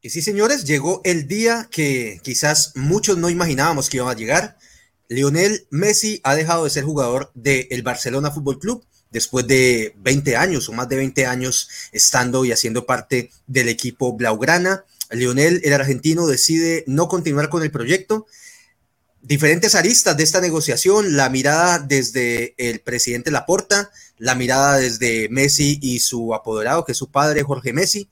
Y sí, señores, llegó el día que quizás muchos no imaginábamos que iba a llegar. Lionel Messi ha dejado de ser jugador del Barcelona Fútbol Club después de 20 años o más de 20 años estando y haciendo parte del equipo Blaugrana. Lionel, el argentino, decide no continuar con el proyecto. Diferentes aristas de esta negociación, la mirada desde el presidente Laporta, la mirada desde Messi y su apoderado, que es su padre, Jorge Messi,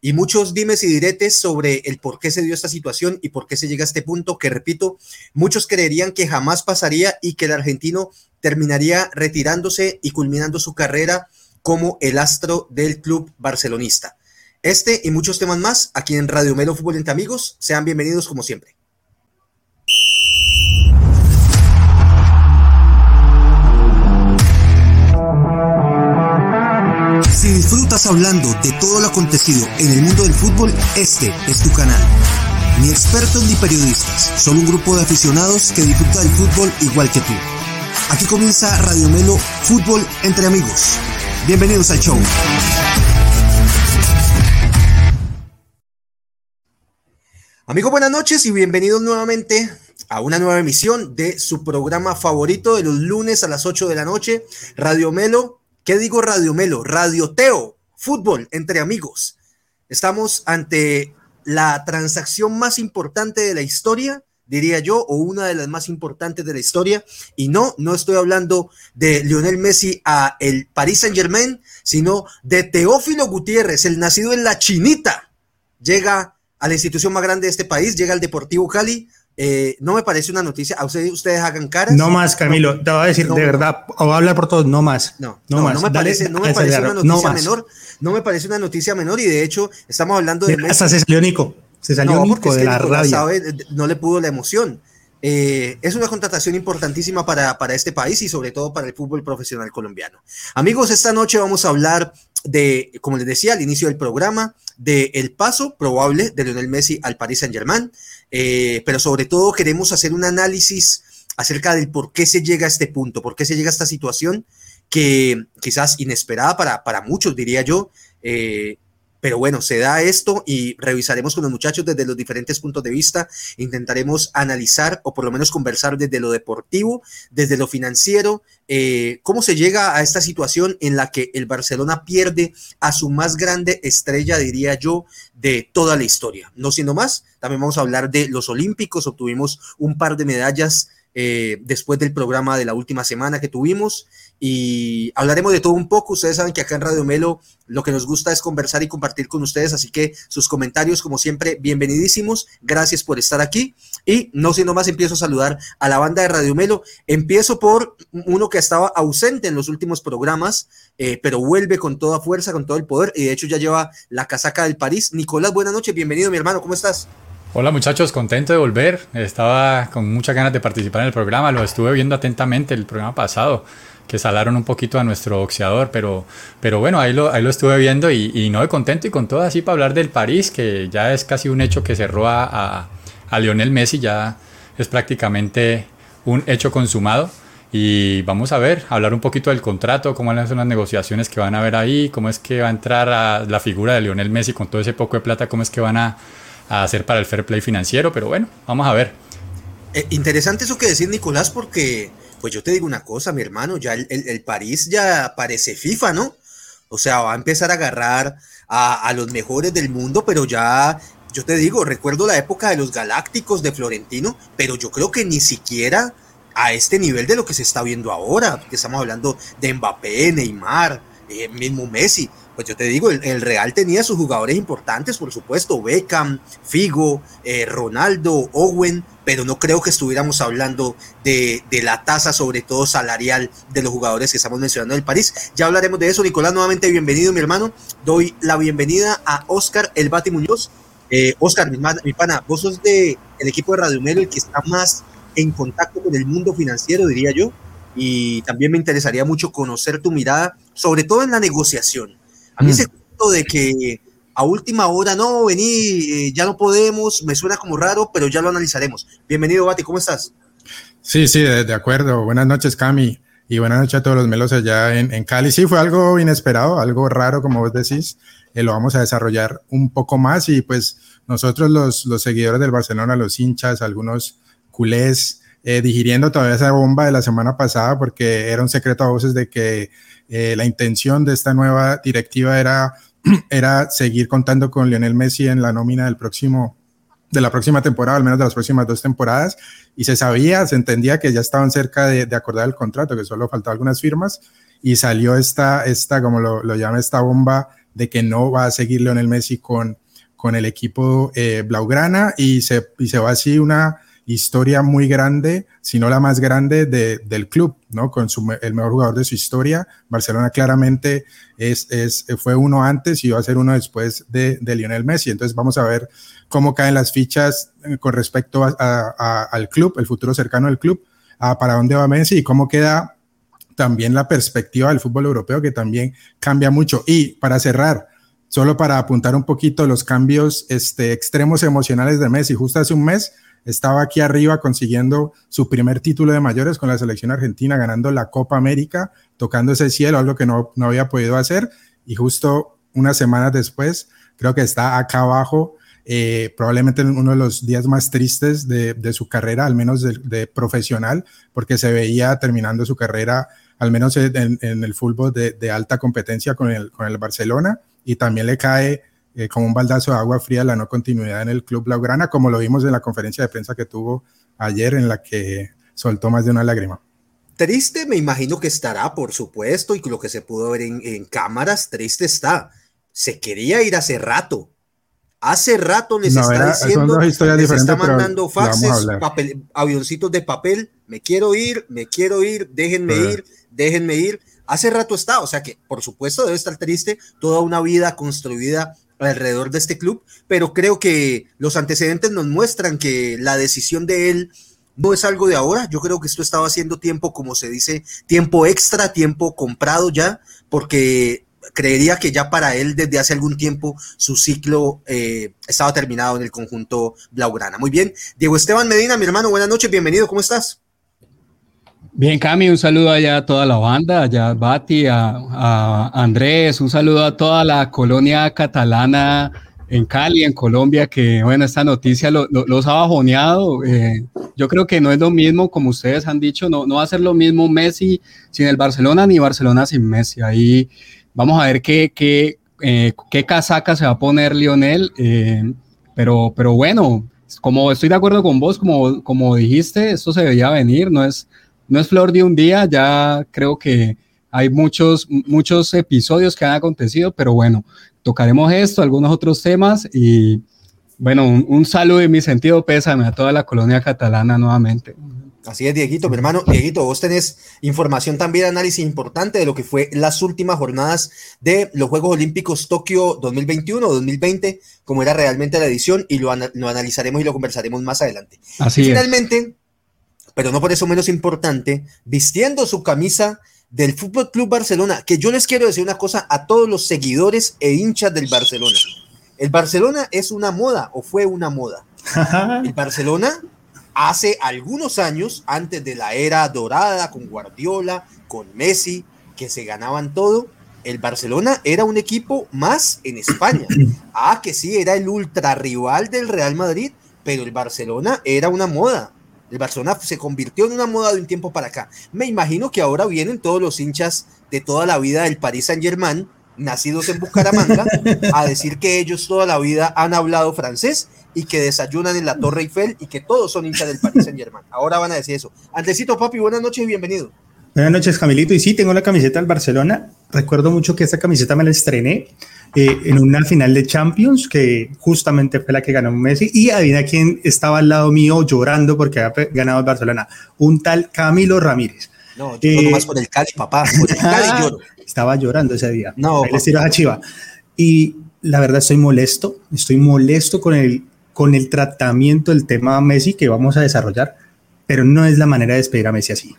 y muchos dimes y diretes sobre el por qué se dio esta situación y por qué se llega a este punto, que repito, muchos creerían que jamás pasaría y que el argentino terminaría retirándose y culminando su carrera como el astro del club barcelonista. Este y muchos temas más aquí en Radio Melo Fútbol entre Amigos. Sean bienvenidos como siempre. Si disfrutas hablando de todo lo acontecido en el mundo del fútbol, este es tu canal. Ni expertos ni periodistas, solo un grupo de aficionados que disfruta del fútbol igual que tú. Aquí comienza Radio Melo Fútbol entre amigos. Bienvenidos al show. Amigos, buenas noches y bienvenidos nuevamente a una nueva emisión de su programa favorito de los lunes a las 8 de la noche, Radio Melo. ¿Qué digo Radio Melo? Radio Teo, fútbol entre amigos. Estamos ante la transacción más importante de la historia, diría yo, o una de las más importantes de la historia. Y no, no estoy hablando de Lionel Messi a el Paris Saint Germain, sino de Teófilo Gutiérrez, el nacido en la Chinita. Llega a la institución más grande de este país, llega al Deportivo Cali. Eh, no me parece una noticia. A ustedes, ustedes hagan caras. No más, Camilo. te voy a decir de verdad, o voy a hablar por todos, no más. No, no, más. no me parece, no me parece una noticia menor. No me parece una noticia menor y de hecho estamos hablando de. Hasta se salió Nico. Se salió Nico de la rabia. no le pudo la emoción. Eh, es una contratación importantísima para, para este país y sobre todo para el fútbol profesional colombiano. Amigos, esta noche vamos a hablar de, como les decía al inicio del programa, de el paso probable de Lionel Messi al Paris Saint Germain, eh, pero sobre todo queremos hacer un análisis acerca del por qué se llega a este punto, por qué se llega a esta situación que quizás inesperada para, para muchos, diría yo, eh, pero bueno, se da esto y revisaremos con los muchachos desde los diferentes puntos de vista. Intentaremos analizar o por lo menos conversar desde lo deportivo, desde lo financiero, eh, cómo se llega a esta situación en la que el Barcelona pierde a su más grande estrella, diría yo, de toda la historia. No siendo más, también vamos a hablar de los Olímpicos. Obtuvimos un par de medallas eh, después del programa de la última semana que tuvimos y hablaremos de todo un poco. Ustedes saben que acá en Radio Melo lo que nos gusta es conversar y compartir con ustedes, así que sus comentarios, como siempre, bienvenidísimos. Gracias por estar aquí. Y no siendo más, empiezo a saludar a la banda de Radio Melo. Empiezo por uno que estaba ausente en los últimos programas, eh, pero vuelve con toda fuerza, con todo el poder, y de hecho ya lleva la casaca del París. Nicolás, buenas noches, bienvenido, mi hermano, ¿cómo estás? Hola muchachos, contento de volver. Estaba con muchas ganas de participar en el programa, lo estuve viendo atentamente el programa pasado, que salaron un poquito a nuestro boxeador, pero, pero bueno, ahí lo, ahí lo estuve viendo y, no de contento y con todo así para hablar del París, que ya es casi un hecho que cerró a, a, Lionel Messi, ya es prácticamente un hecho consumado. Y vamos a ver, hablar un poquito del contrato, cómo son las negociaciones que van a haber ahí, cómo es que va a entrar a la figura de Lionel Messi con todo ese poco de plata, cómo es que van a a hacer para el fair play financiero, pero bueno, vamos a ver. Eh, interesante eso que decís, Nicolás, porque, pues yo te digo una cosa, mi hermano, ya el, París ya parece FIFA, ¿no? O sea, va a empezar a agarrar a, a, los mejores del mundo, pero ya, yo te digo, recuerdo la época de los Galácticos de Florentino, pero yo creo que ni siquiera a este nivel de lo que se está viendo ahora, que estamos hablando de Mbappé, Neymar, eh, mismo Messi pues yo te digo, el, Real tenía sus jugadores importantes, por supuesto, Beckham, Figo, eh, Ronaldo, Owen, pero no creo que estuviéramos hablando de, la tasa, sobre todo salarial, de los jugadores que estamos mencionando en el París. Ya hablaremos de eso. Nicolás, nuevamente bienvenido, mi hermano. Doy la bienvenida a Oscar El Bati Muñoz. Eh, Oscar, mi, mi, pana, vos sos del el equipo de Radio Melo, el que está más en contacto con el mundo financiero, diría yo. Y también me interesaría mucho conocer tu mirada, sobre todo en la negociación a mí ese punto de que a última hora, no, vení, eh, ya no podemos, me suena como raro, pero ya lo analizaremos. Bienvenido, Bati, ¿cómo estás? Sí, sí, de, acuerdo. Buenas noches, Cami. Y buenas noches a todos los melos allá en, Cali. Sí, fue algo inesperado, algo raro, como vos decís. Eh, lo vamos a desarrollar un poco más y pues nosotros los, los seguidores del Barcelona, los hinchas, algunos culés, eh, digiriendo todavía esa bomba de la semana pasada porque era un secreto a voces de que eh, la intención de esta nueva directiva era, era seguir contando con Lionel Messi en la nómina del próximo de la próxima temporada, al menos de las próximas dos temporadas, y se sabía, se entendía que ya estaban cerca de, de acordar el contrato, que solo faltaban algunas firmas, y salió esta, esta como lo, lo llama esta bomba, de que no va a seguir Lionel Messi con, con el equipo eh, Blaugrana, y se, y se va así una, historia muy grande, si no la más grande de, del club, ¿no? Con su, el mejor jugador de su historia. Barcelona claramente es, es, fue uno antes y va a ser uno después de, de Lionel Messi. Entonces vamos a ver cómo caen las fichas eh, con respecto a, al club, el futuro cercano del club, a para dónde va Messi y cómo queda también la perspectiva del fútbol europeo que también cambia mucho. Y para cerrar, solo para apuntar un poquito los cambios este, extremos emocionales de Messi, justo hace un mes estaba aquí arriba consiguiendo su primer título de mayores con la selección argentina, ganando la Copa América, tocando ese cielo, algo que no, no había podido hacer. Y justo unas semanas después, creo que está acá abajo, eh, probablemente uno de los días más tristes de, de su carrera, al menos de, profesional, porque se veía terminando su carrera, al menos en, en el fútbol de, de, alta competencia con el, con el Barcelona, y también le cae eh, como un baldazo de agua fría la no continuidad en el Club Blaugrana, como lo vimos en la conferencia de prensa que tuvo ayer, en la que soltó más de una lágrima. Triste, me imagino que estará, por supuesto, y lo que se pudo ver en, en cámaras, triste está. Se quería ir hace rato, Hace rato les no, está era, diciendo, les está mandando faxes, papel, avioncitos de papel, me quiero ir, me quiero ir, déjenme pero, ir, déjenme ir. Hace rato está, o sea que por supuesto debe estar triste, toda una vida construida alrededor de este club, pero creo que los antecedentes nos muestran que la decisión de él no es algo de ahora. Yo creo que esto estaba haciendo tiempo, como se dice, tiempo extra, tiempo comprado ya, porque creería que ya para él desde hace algún tiempo su ciclo eh, estaba terminado en el conjunto Blaugrana. Muy bien, Diego Esteban Medina, mi hermano, buenas noches, bienvenido, ¿cómo estás? Bien, Cami, un saludo allá a toda la banda, allá a Bati, a, a, Andrés, un saludo a toda la colonia catalana en Cali, en Colombia, que bueno, esta noticia lo, lo, los ha bajoneado. Eh, yo creo que no es lo mismo, como ustedes han dicho, no, no va a ser lo mismo Messi sin el Barcelona ni Barcelona sin Messi. Ahí vamos a ver qué, qué, eh, qué casaca se va a poner Lionel, eh, pero, pero bueno, como estoy de acuerdo con vos, como, como dijiste, esto se debía venir, no es no es flor de un día, ya creo que hay muchos, muchos episodios que han acontecido, pero bueno, tocaremos esto, algunos otros temas y bueno, un, un saludo y mi sentido pésame a toda la colonia catalana nuevamente. Así es, Dieguito, mi hermano. Dieguito, vos tenés información también, análisis importante de lo que fue las últimas jornadas de los Juegos Olímpicos Tokio 2021 o 2020, como era realmente la edición, y lo, lo analizaremos y lo conversaremos más adelante. Así y finalmente, pero no por eso menos importante, vistiendo su camisa del Fútbol Club Barcelona, que yo les quiero decir una cosa a todos los seguidores e hinchas del Barcelona. El Barcelona es una moda o fue una moda. El Barcelona hace algunos años, antes de la era dorada con Guardiola, con Messi, que se ganaban todo, el Barcelona era un equipo más en España. Ah, que sí, era el ultra rival del Real Madrid, pero el Barcelona era una moda. El Barcelona se convirtió en una moda de un tiempo para acá. Me imagino que ahora vienen todos los hinchas de toda la vida del Paris Saint Germain, nacidos en Bucaramanga, a decir que ellos toda la vida han hablado francés y que desayunan en la Torre Eiffel y que todos son hinchas del Paris Saint Germain. Ahora van a decir eso. Andresito, papi, buenas noches y bienvenido. Buenas noches, Camilito. Y sí, tengo la camiseta del Barcelona. Recuerdo mucho que esta camiseta me la estrené eh, en una final de Champions, que justamente fue la que ganó Messi. Y adivina quién estaba al lado mío llorando porque había ganado el Barcelona. Un tal Camilo Ramírez. No, yo eh, más por el Cali, papá. Por el Cali lloro. Estaba llorando ese día. No. Ahí les tiró a Chiva. Y la verdad estoy molesto. Estoy molesto con el, con el tratamiento del tema Messi que vamos a desarrollar. Pero no es la manera de despedir a Messi así.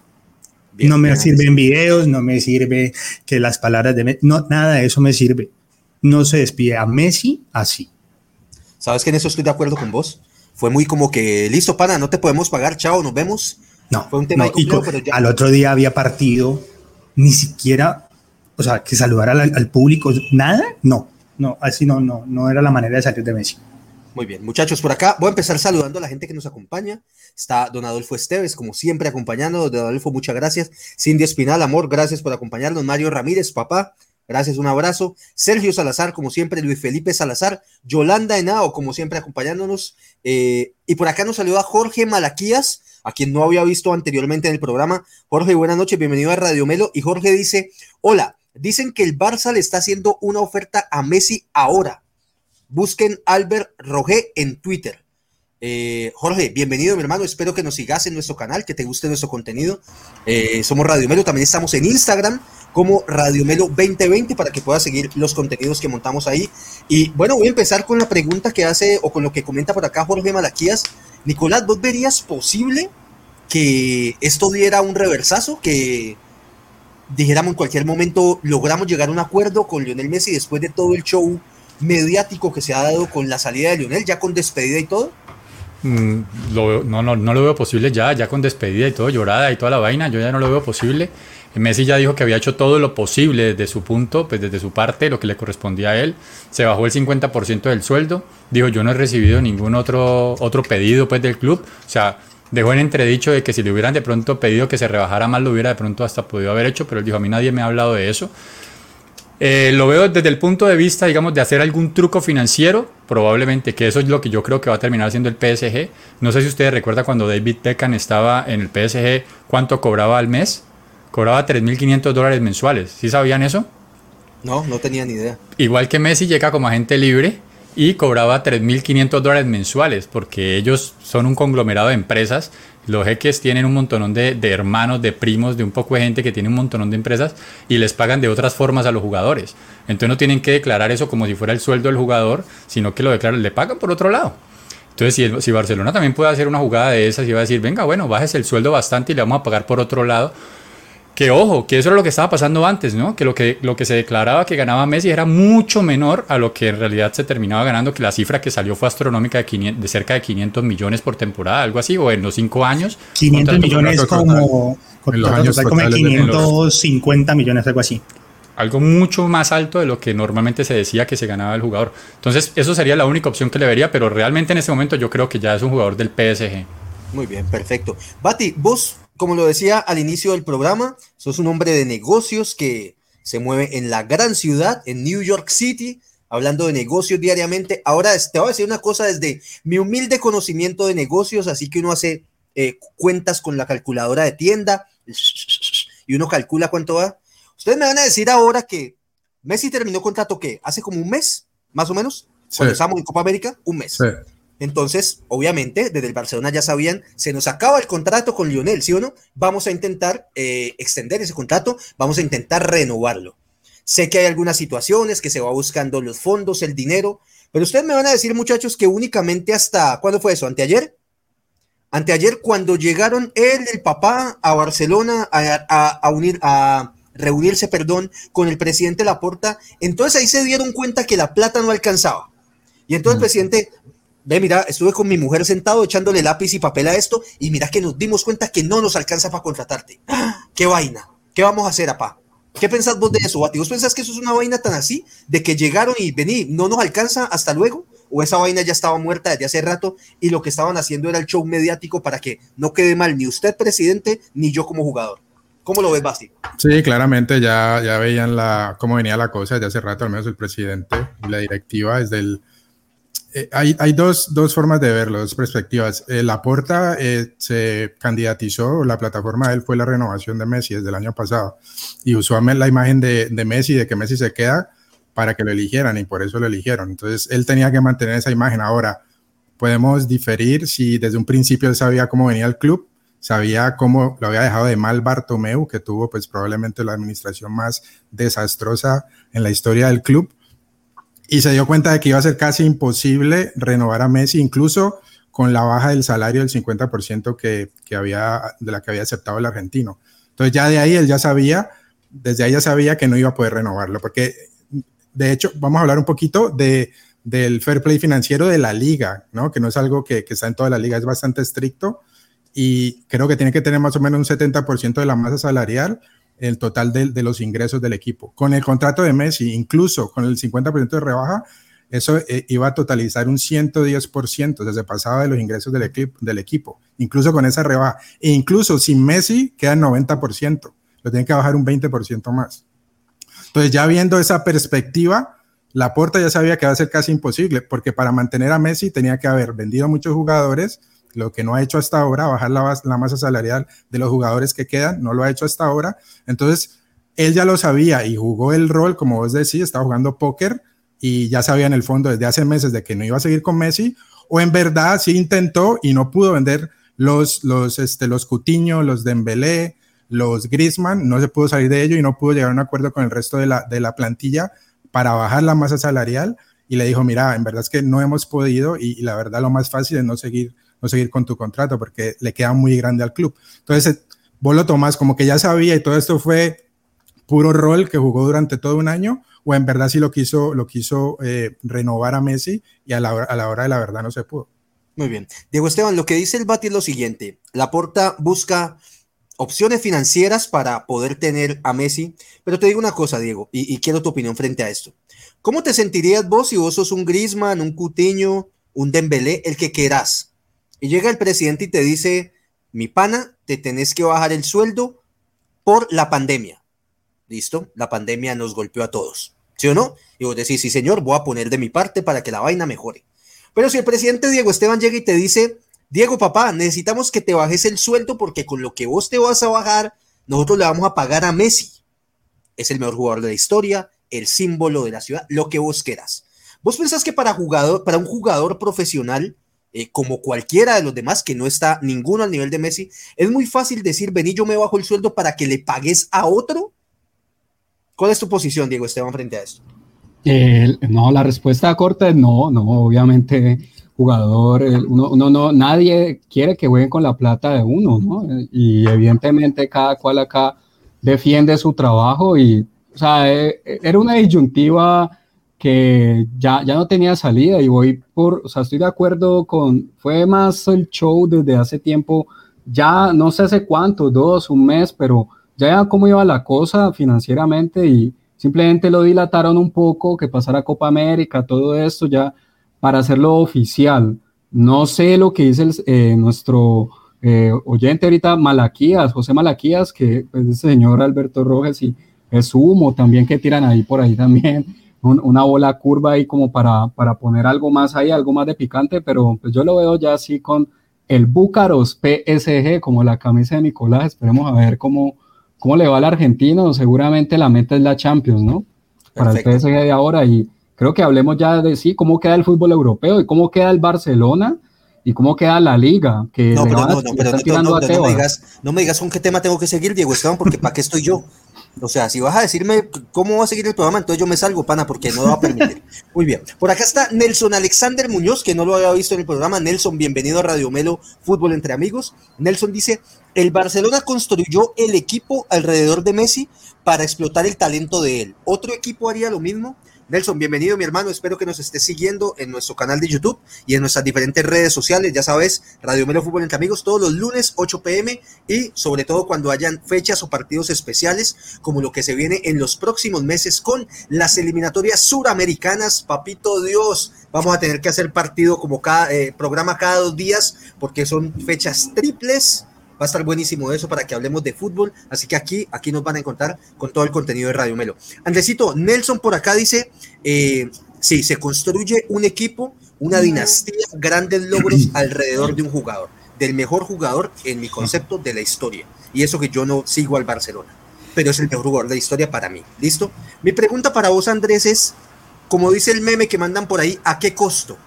Bien, no me bien, sirven videos, no me sirve que las palabras de Messi, no, nada de eso me sirve no se despide a Messi así. ¿Sabes que en eso estoy de acuerdo con vos? Fue muy como que, listo, pana, no te podemos pagar, chao, nos vemos. No, Fue un tema no, complejo, pero ya... al otro día había partido, ni siquiera, o sea, que saludara al, al, público, nada, no, no, así no, no, no era la manera de salir de Messi. Muy bien, muchachos, por acá voy a empezar saludando a la gente que nos acompaña. Está don Adolfo Esteves, como siempre, acompañando. Don Adolfo, muchas gracias. Cindy Espinal, amor, gracias por acompañarnos. Mario Ramírez, papá, gracias, un abrazo. Sergio Salazar, como siempre. Luis Felipe Salazar. Yolanda Henao, como siempre, acompañándonos. Eh, y por acá nos saluda Jorge Malaquías, a quien no había visto anteriormente en el programa. Jorge, buenas noches, bienvenido a Radio Melo. Y Jorge dice: Hola, dicen que el Barça le está haciendo una oferta a Messi ahora Busquen Albert Rogé en Twitter. Eh, Jorge, bienvenido, mi hermano. Espero que nos sigas en nuestro canal, que te guste nuestro contenido. Eh, somos Radio Melo, también estamos en Instagram como Radio Melo 2020 para que puedas seguir los contenidos que montamos ahí. Y bueno, voy a empezar con la pregunta que hace o con lo que comenta por acá Jorge Malaquías. Nicolás, ¿vos verías posible que esto diera un reversazo? Que dijéramos en cualquier momento logramos llegar a un acuerdo con Lionel Messi después de todo el show mediático que se ha dado con la salida de Lionel, ya con despedida y todo? Mm, no, no, no lo veo posible ya, ya con despedida y todo, llorada y toda la vaina, yo ya no lo veo posible. Messi ya dijo que había hecho todo lo posible desde su punto, pues desde su parte, lo que le correspondía a él. Se bajó el 50% del sueldo. Dijo, yo no he recibido ningún otro, otro pedido pues, del club. O sea, dejó en entredicho de que si le hubieran de pronto pedido que se rebajara más, lo hubiera de pronto hasta podido haber hecho, pero él dijo, a mí nadie me ha hablado de eso. Eh, lo veo desde el punto de vista, digamos, de hacer algún truco financiero, probablemente, que eso es lo que yo creo que va a terminar haciendo el PSG. No sé si ustedes recuerdan cuando David Beckham estaba en el PSG, cuánto cobraba al mes. Cobraba 3.500 dólares mensuales. ¿Sí sabían eso? No, no tenía ni idea. Igual que Messi llega como agente libre y cobraba 3.500 dólares mensuales porque ellos son un conglomerado de empresas los jeques tienen un montón de, hermanos, de primos, de un poco de gente que tiene un montón de empresas y les pagan de otras formas a los jugadores. Entonces no tienen que declarar eso como si fuera el sueldo del jugador, sino que lo declaran, le pagan por otro lado. Entonces, si, si Barcelona también puede hacer una jugada de esas y va a decir, venga, bueno, bajes el sueldo bastante y le vamos a pagar por otro lado, que ojo, que eso era lo que estaba pasando antes, ¿no? Que lo que, lo que se declaraba que ganaba Messi era mucho menor a lo que en realidad se terminaba ganando, que la cifra que salió fue astronómica de, de cerca de 500 millones por temporada, algo así, o en los cinco años. 500 millones como, en los años como 550 millones, algo así. Algo mucho más alto de lo que normalmente se decía que se ganaba el jugador. Entonces, eso sería la única opción que le vería, pero realmente en este momento yo creo que ya es un jugador del PSG. Muy bien, perfecto. Bati, vos como lo decía al inicio del programa, sos un hombre de negocios que se mueve en la gran ciudad, en New York City, hablando de negocios diariamente. Ahora te voy a decir una cosa desde mi humilde conocimiento de negocios, así que uno hace eh, cuentas con la calculadora de tienda y uno calcula cuánto va. Ustedes me van a decir ahora que Messi terminó contrato que hace como un mes, más o menos, cuando estamos en Copa América, un mes. Entonces, obviamente, desde el Barcelona ya sabían, se nos acaba el contrato con Lionel, ¿sí o no? Vamos a intentar eh, extender ese contrato, vamos a intentar renovarlo. Sé que hay algunas situaciones que se va buscando los fondos, el dinero, pero ustedes me van a decir, muchachos, que únicamente hasta, ¿cuándo fue eso? ¿Anteayer? Anteayer, cuando llegaron él, el papá, a Barcelona a, unir, a reunirse, perdón, con el presidente Laporta, entonces ahí se dieron cuenta que la plata no alcanzaba. Y entonces el presidente, Ve, mira, estuve con mi mujer sentado echándole lápiz y papel a esto y mira que nos dimos cuenta que no nos alcanza para contratarte. ¡Qué vaina! ¿Qué vamos a hacer, apá? ¿Qué pensás vos de eso, Bati? ¿Vos pensás que eso es una vaina tan así? De que llegaron y vení, no nos alcanza, hasta luego. ¿O esa vaina ya estaba muerta desde hace rato y lo que estaban haciendo era el show mediático para que no quede mal ni usted, presidente, ni yo como jugador? ¿Cómo lo ves, Basti? Sí, claramente ya, ya veían la, cómo venía la cosa desde hace rato, al menos el presidente y la directiva desde el eh, hay, hay dos, dos, formas de verlo, dos perspectivas. Eh, la Porta eh, se candidatizó, la plataforma de él fue la renovación de Messi desde el año pasado y usó la imagen de, de, Messi, de que Messi se queda para que lo eligieran y por eso lo eligieron. Entonces él tenía que mantener esa imagen. Ahora, podemos diferir si desde un principio él sabía cómo venía el club, sabía cómo lo había dejado de mal Bartomeu, que tuvo pues probablemente la administración más desastrosa en la historia del club y se dio cuenta de que iba a ser casi imposible renovar a Messi, incluso con la baja del salario del 50% que, que había, de la que había aceptado el argentino. Entonces ya de ahí él ya sabía, desde ahí ya sabía que no iba a poder renovarlo, porque de hecho vamos a hablar un poquito de, del fair play financiero de la liga, ¿no? que no es algo que, que está en toda la liga, es bastante estricto y creo que tiene que tener más o menos un 70% de la masa salarial el total de, los ingresos del equipo. Con el contrato de Messi, incluso con el 50% de rebaja, eso eh, iba a totalizar un 110%, o sea, se pasaba de los ingresos del, equipo, del equipo, incluso con esa rebaja. E incluso sin Messi queda 90%, lo tienen que bajar un 20% más. Entonces, ya viendo esa perspectiva, la puerta ya sabía que va a ser casi imposible, porque para mantener a Messi tenía que haber vendido muchos jugadores, lo que no ha hecho hasta ahora, bajar la, la masa salarial de los jugadores que quedan, no lo ha hecho hasta ahora. Entonces, él ya lo sabía y jugó el rol, como vos decís, estaba jugando póker y ya sabía en el fondo desde hace meses de que no iba a seguir con Messi, o en verdad sí intentó y no pudo vender los, los, este, los Cutiño, los Dembélé, los Griezmann, no se pudo salir de ello y no pudo llegar a un acuerdo con el resto de la, de la plantilla para bajar la masa salarial y le dijo, mira, en verdad es que no hemos podido y, la verdad lo más fácil es no seguir, no seguir con tu contrato porque le queda muy grande al club. Entonces, vos lo tomás como que ya sabía y todo esto fue puro rol que jugó durante todo un año o en verdad sí lo quiso, lo quiso eh, renovar a Messi y a la, a la hora de la verdad no se pudo. Muy bien. Diego Esteban, lo que dice el Bati es lo siguiente. Laporta busca opciones financieras para poder tener a Messi. Pero te digo una cosa, Diego, y, quiero tu opinión frente a esto. ¿Cómo te sentirías vos si vos sos un Grisman, un Cutiño, un Dembélé, el que querás? Y llega el presidente y te dice, mi pana, te tenés que bajar el sueldo por la pandemia. ¿Listo? La pandemia nos golpeó a todos. ¿Sí o no? Y vos decís, sí, señor, voy a poner de mi parte para que la vaina mejore. Pero si el presidente Diego Esteban llega y te dice, Diego, papá, necesitamos que te bajes el sueldo porque con lo que vos te vas a bajar, nosotros le vamos a pagar a Messi. Es el mejor jugador de la historia, el símbolo de la ciudad, lo que vos quieras. ¿Vos pensás que para, jugador, para un jugador profesional, eh, como cualquiera de los demás, que no está ninguno al nivel de Messi, es muy fácil decir, vení, yo me bajo el sueldo para que le pagues a otro? ¿Cuál es tu posición, Diego Esteban, frente a esto? no, la respuesta corta es no, no, obviamente jugador, uno, no, nadie quiere que jueguen con la plata de uno, ¿no? Y evidentemente cada cual acá defiende su trabajo y, o sea, era una disyuntiva que ya, ya no tenía salida y voy por, o sea, estoy de acuerdo con, fue más el show desde hace tiempo, ya no sé hace cuánto, dos, un mes, pero ya cómo iba la cosa financieramente y simplemente lo dilataron un poco, que pasara Copa América, todo esto, ya para hacerlo oficial. No sé lo que dice eh, nuestro eh, oyente ahorita, Malaquías, José Malaquías, que es el señor Alberto Rojas y es humo también que tiran ahí por ahí también, una bola curva ahí como para, para poner algo más ahí, algo más de picante, pero pues yo lo veo ya así con el Búcaros PSG, como la camisa de Nicolás, esperemos a ver cómo, cómo le va al argentino, seguramente la meta es la Champions, ¿no? Para el PSG de ahora. Y creo que hablemos ya de sí, cómo queda el fútbol europeo y cómo queda el Barcelona y cómo queda la liga. Que no, pero no, no, pero no, me digas, no me digas con qué tema tengo que seguir, Diego Esteban, porque ¿para qué estoy yo? O sea, si vas a decirme cómo va a seguir el programa, entonces yo me salgo, pana, porque no lo va a permitir. Muy bien. Por acá está Nelson Alexander Muñoz, que no lo había visto en el programa. Nelson, bienvenido a Radio Melo Fútbol entre Amigos. Nelson dice, el Barcelona construyó el equipo alrededor de Messi para explotar el talento de él. ¿Otro equipo haría lo mismo? Nelson, bienvenido mi hermano, espero que nos estés siguiendo en nuestro canal de YouTube y en nuestras diferentes redes sociales, ya sabes, Radio Melo Fútbol entre Amigos todos los lunes 8 pm y sobre todo cuando hayan fechas o partidos especiales como lo que se viene en los próximos meses con las eliminatorias suramericanas, papito Dios, vamos a tener que hacer partido como cada eh, programa cada dos días porque son fechas triples Va a estar buenísimo eso para que hablemos de fútbol. Así que aquí, aquí nos van a encontrar con todo el contenido de Radio Melo. Andresito, Nelson por acá dice, eh, sí, se construye un equipo, una dinastía, grandes logros alrededor de un jugador, del mejor jugador en mi concepto de la historia. Y eso que yo no sigo al Barcelona, pero es el mejor jugador de la historia para mí. ¿Listo? Mi pregunta para vos, Andrés, es, como dice el meme que mandan por ahí, ¿a qué costo?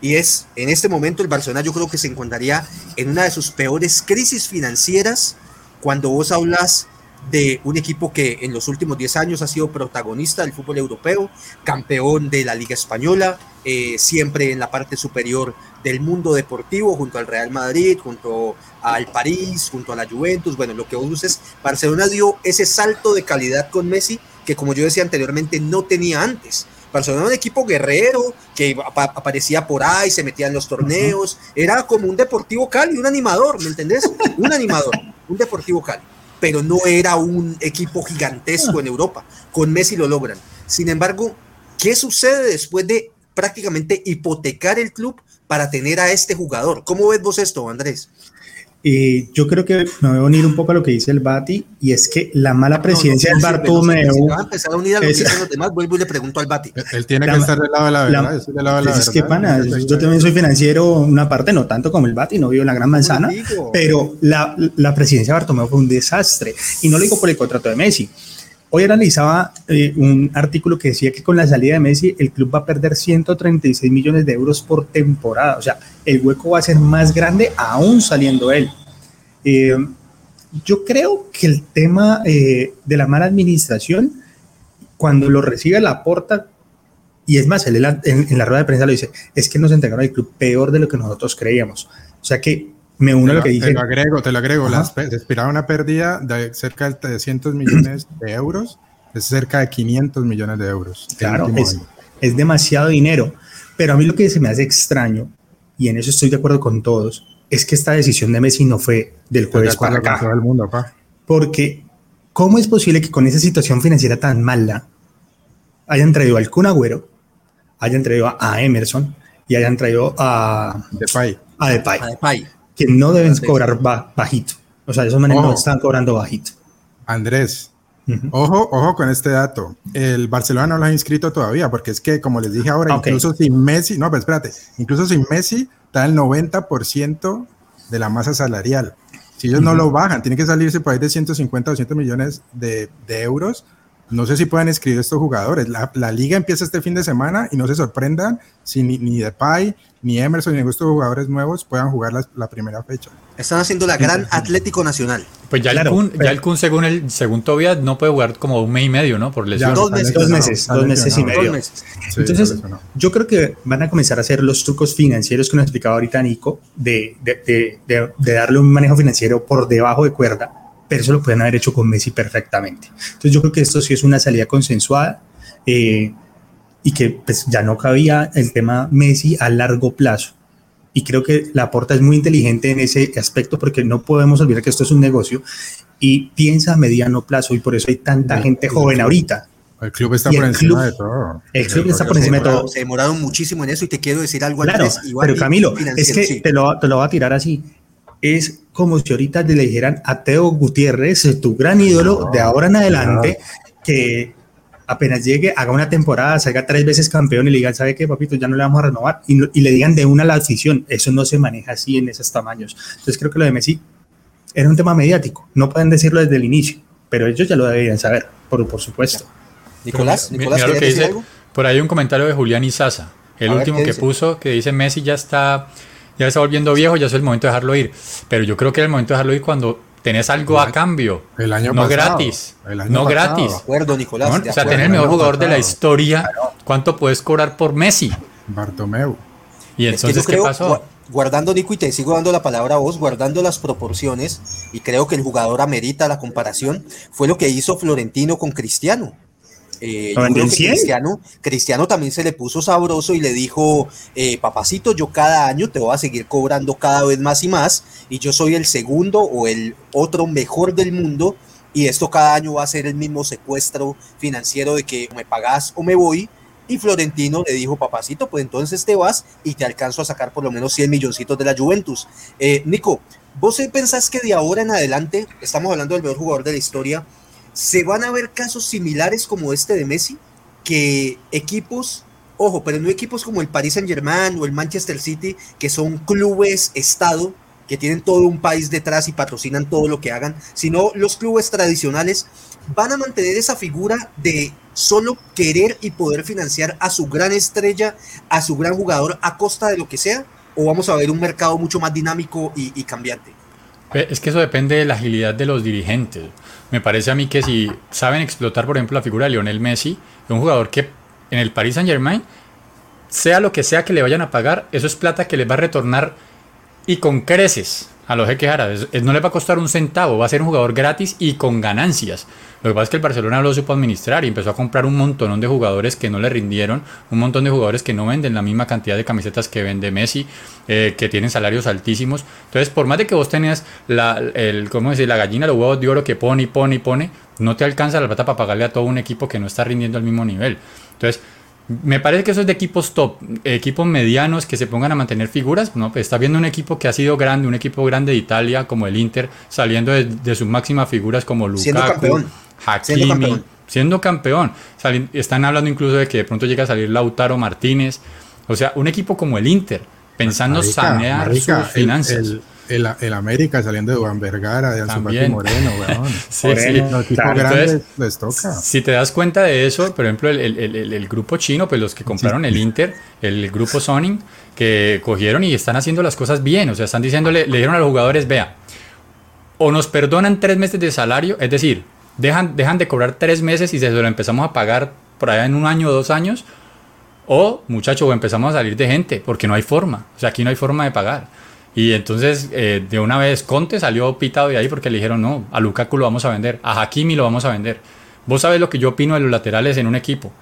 Y es, en este momento el Barcelona yo creo que se encontraría en una de sus peores crisis financieras cuando vos hablas de un equipo que en los últimos 10 años ha sido protagonista del fútbol europeo, campeón de la Liga Española, eh, siempre en la parte superior del mundo deportivo, junto al Real Madrid, junto al París, junto a la Juventus. Bueno, lo que vos dices, Barcelona dio ese salto de calidad con Messi que, como yo decía anteriormente, no tenía antes. Barcelona era un equipo guerrero que aparecía por ahí, se metía en los torneos, era como un Deportivo Cali, un animador, ¿me entendés? Un animador, un Deportivo Cali, pero no era un equipo gigantesco en Europa. Con Messi lo logran. Sin embargo, ¿Qué sucede después de prácticamente hipotecar el club para tener a este jugador? ¿Cómo ves vos esto, Andrés? Eh, yo creo que me voy a unir un poco a lo que dice el Bati, y es que la mala presidencia del Bartomeu. Si va a empezar a unir a lo que dicen los demás, vuelvo y le pregunto al Bati. Él tiene que estar del lado de la verdad. La, pues es que, pana, yo también soy financiero, una parte, no tanto como el Bati, no vivo en la gran manzana, pero la, la presidencia de Bartomeu fue un desastre, y no lo digo por el contrato de Messi. Hoy analizaba eh, un artículo que decía que con la salida de Messi el club va a perder 136 millones de euros por temporada. O sea, el hueco va a ser más grande aún saliendo él. Eh, yo creo que el tema eh, de la mala administración, cuando lo recibe la porta, y es más, él en, la rueda de prensa lo dice, es que nos entregaron el club peor de lo que nosotros creíamos. O sea que me uno a lo que dice. Te lo agrego, te lo agrego. se esperaba una pérdida de cerca de 300 millones de euros, es cerca de 500 millones de euros. Claro, es, es, demasiado dinero. Pero a mí lo que se me hace extraño, y en eso estoy de acuerdo con todos, es que esta decisión de Messi no fue del jueves para acá. Todo el mundo, pa. Porque, ¿cómo es posible que con esa situación financiera tan mala hayan traído al Kun Agüero, hayan traído a Emerson y hayan traído a Depay? A Depay. A Depay que no deben cobrar bajito. O sea, esos manes no están cobrando bajito. Andrés, ojo, ojo con este dato. El Barcelona no lo ha inscrito todavía, porque es que, como les dije ahora, incluso sin Messi, no, pero espérate, incluso sin Messi, está el 90% de la masa salarial. Si ellos no lo bajan, tiene que salirse por ahí de 150 o 200 millones de, de euros no sé si pueden escribir estos jugadores. La, liga empieza este fin de semana y no se sorprendan si ni, ni Depay, ni Emerson, ni estos jugadores nuevos puedan jugar la, primera fecha. Están haciendo la gran Atlético Nacional. Pues ya, el Kun, ya el Kun, según el según Tobias, no puede jugar como un mes y medio, ¿no? Por lesión. dos meses, dos meses, dos meses y medio. Entonces, yo creo que van a comenzar a hacer los trucos financieros que nos explicaba ahorita Nico, de, de, de, de darle un manejo financiero por debajo de cuerda pero eso lo pueden haber hecho con Messi perfectamente. Entonces yo creo que esto sí es una salida consensuada eh, y que pues, ya no cabía el tema Messi a largo plazo. Y creo que la porta es muy inteligente en ese aspecto porque no podemos olvidar que esto es un negocio y piensa a mediano plazo y por eso hay tanta gente joven ahorita. El club está por encima de todo. El club está por encima de todo. Se demoraron muchísimo en eso y te quiero decir algo claro, antes. pero Camilo, es que te, lo, te lo voy a tirar así es como si ahorita le dijeran a Teo Gutiérrez, tu gran ídolo de ahora en adelante, que apenas llegue, haga una temporada, salga tres veces campeón y le digan, ¿sabe qué, papito? Ya no le vamos a renovar. Y, le digan de una a la afición. Eso no se maneja así en esos tamaños. Entonces creo que lo de Messi era un tema mediático. No pueden decirlo desde el inicio, pero ellos ya lo deberían saber, por, por supuesto. Nicolás, Nicolás que dice, Por ahí un comentario de Julián Izaza, el último que puso, que dice Messi ya está ya está volviendo viejo, ya es el momento de dejarlo ir. Pero yo creo que es el momento de dejarlo ir cuando tenés algo a cambio. El año no pasado, gratis. no gratis. De acuerdo, Nicolás. o sea, tener el mejor jugador de la historia. ¿Cuánto puedes cobrar por Messi? Bartomeu. ¿Y entonces qué pasó? Guardando, Nico, y te sigo dando la palabra a vos, guardando las proporciones, y creo que el jugador amerita la comparación, fue lo que hizo Florentino con Cristiano. Eh, Cristiano, Cristiano también se le puso sabroso y le dijo, eh, papacito, yo cada año te voy a seguir cobrando cada vez más y más, y yo soy el segundo o el otro mejor del mundo, y esto cada año va a ser el mismo secuestro financiero de que me pagas o me voy. Y Florentino le dijo, papacito, pues entonces te vas y te alcanzo a sacar por lo menos 100 milloncitos de la Juventus. Eh, Nico, ¿vos pensás que de ahora en adelante, estamos hablando del mejor jugador de la historia, se van a ver casos similares como este de Messi, que equipos, ojo, pero no equipos como el Paris Saint Germain o el Manchester City, que son clubes Estado, que tienen todo un país detrás y patrocinan todo lo que hagan, sino los clubes tradicionales van a mantener esa figura de solo querer y poder financiar a su gran estrella, a su gran jugador a costa de lo que sea, o vamos a ver un mercado mucho más dinámico y, y cambiante. Es que eso depende de la agilidad de los dirigentes. Me parece a mí que si saben explotar, por ejemplo, la figura de Lionel Messi, un jugador que en el Paris Saint Germain, sea lo que sea que le vayan a pagar, eso es plata que les va a retornar y con creces a los jeques árabes. No le va a costar un centavo, va a ser un jugador gratis y con ganancias. Lo que pasa es que el Barcelona lo supo administrar y empezó a comprar un montón de jugadores que no le rindieron, un montón de jugadores que no venden la misma cantidad de camisetas que vende Messi, eh, que tienen salarios altísimos. Entonces, por más de que vos tenés la, el, ¿cómo decir? la gallina, los huevos de oro que pone y pone y pone, no te alcanza la plata para pagarle a todo un equipo que no está rindiendo al mismo nivel. Entonces, Me parece que eso es de equipos top, equipos medianos que se pongan a mantener figuras. ¿no? Pues está viendo un equipo que ha sido grande, un equipo grande de Italia como el Inter, saliendo de, sus máximas figuras como Lukaku, Hakimi, siendo campeón. están hablando incluso de que de pronto llega a salir Lautaro Martínez. O sea, un equipo como el Inter, pensando sanear sus finanzas el, el, América saliendo de Juan Vergara, de Anzufati Moreno, weón. sí, sí. Los les toca. Si te das cuenta de eso, por ejemplo, el, el, el grupo chino, pues los que compraron el Inter, el grupo Sony, que cogieron y están haciendo las cosas bien, o sea, están diciéndole, le dieron a los jugadores, vea, o nos perdonan tres meses de salario, es decir, dejan, dejan de cobrar tres meses y se lo empezamos a pagar por allá en un año o dos años, o muchachos, empezamos a salir de gente, porque no hay forma, o sea, aquí no hay forma de pagar. Y entonces, eh, de una vez, Conte salió pitado de ahí porque le dijeron, no, a Lukaku lo vamos a vender, a Hakimi lo vamos a vender. Vos sabés lo que yo opino de los laterales en un equipo.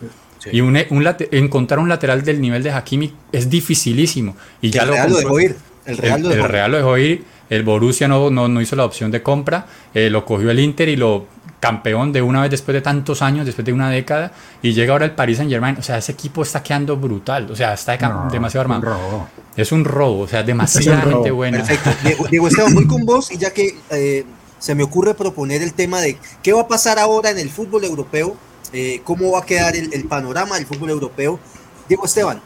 Y un, encontrar un lateral del nivel de Hakimi es dificilísimo. Y ya el Real lo dejó ir. El Real lo dejó, ir. El Borussia no, no, hizo la opción de compra. Eh, lo cogió el Inter y lo campeón de una vez después de tantos años, después de una década, y llega ahora el Paris Saint Germain. O sea, ese equipo está quedando brutal, o sea, está demasiado armado. Es un robo, o sea, demasiada gente buena. Perfecto. Diego, Esteban, voy con vos y ya que eh, se me ocurre proponer el tema de qué va a pasar ahora en el fútbol europeo, eh, cómo va a quedar el, el panorama del fútbol europeo. Diego Esteban,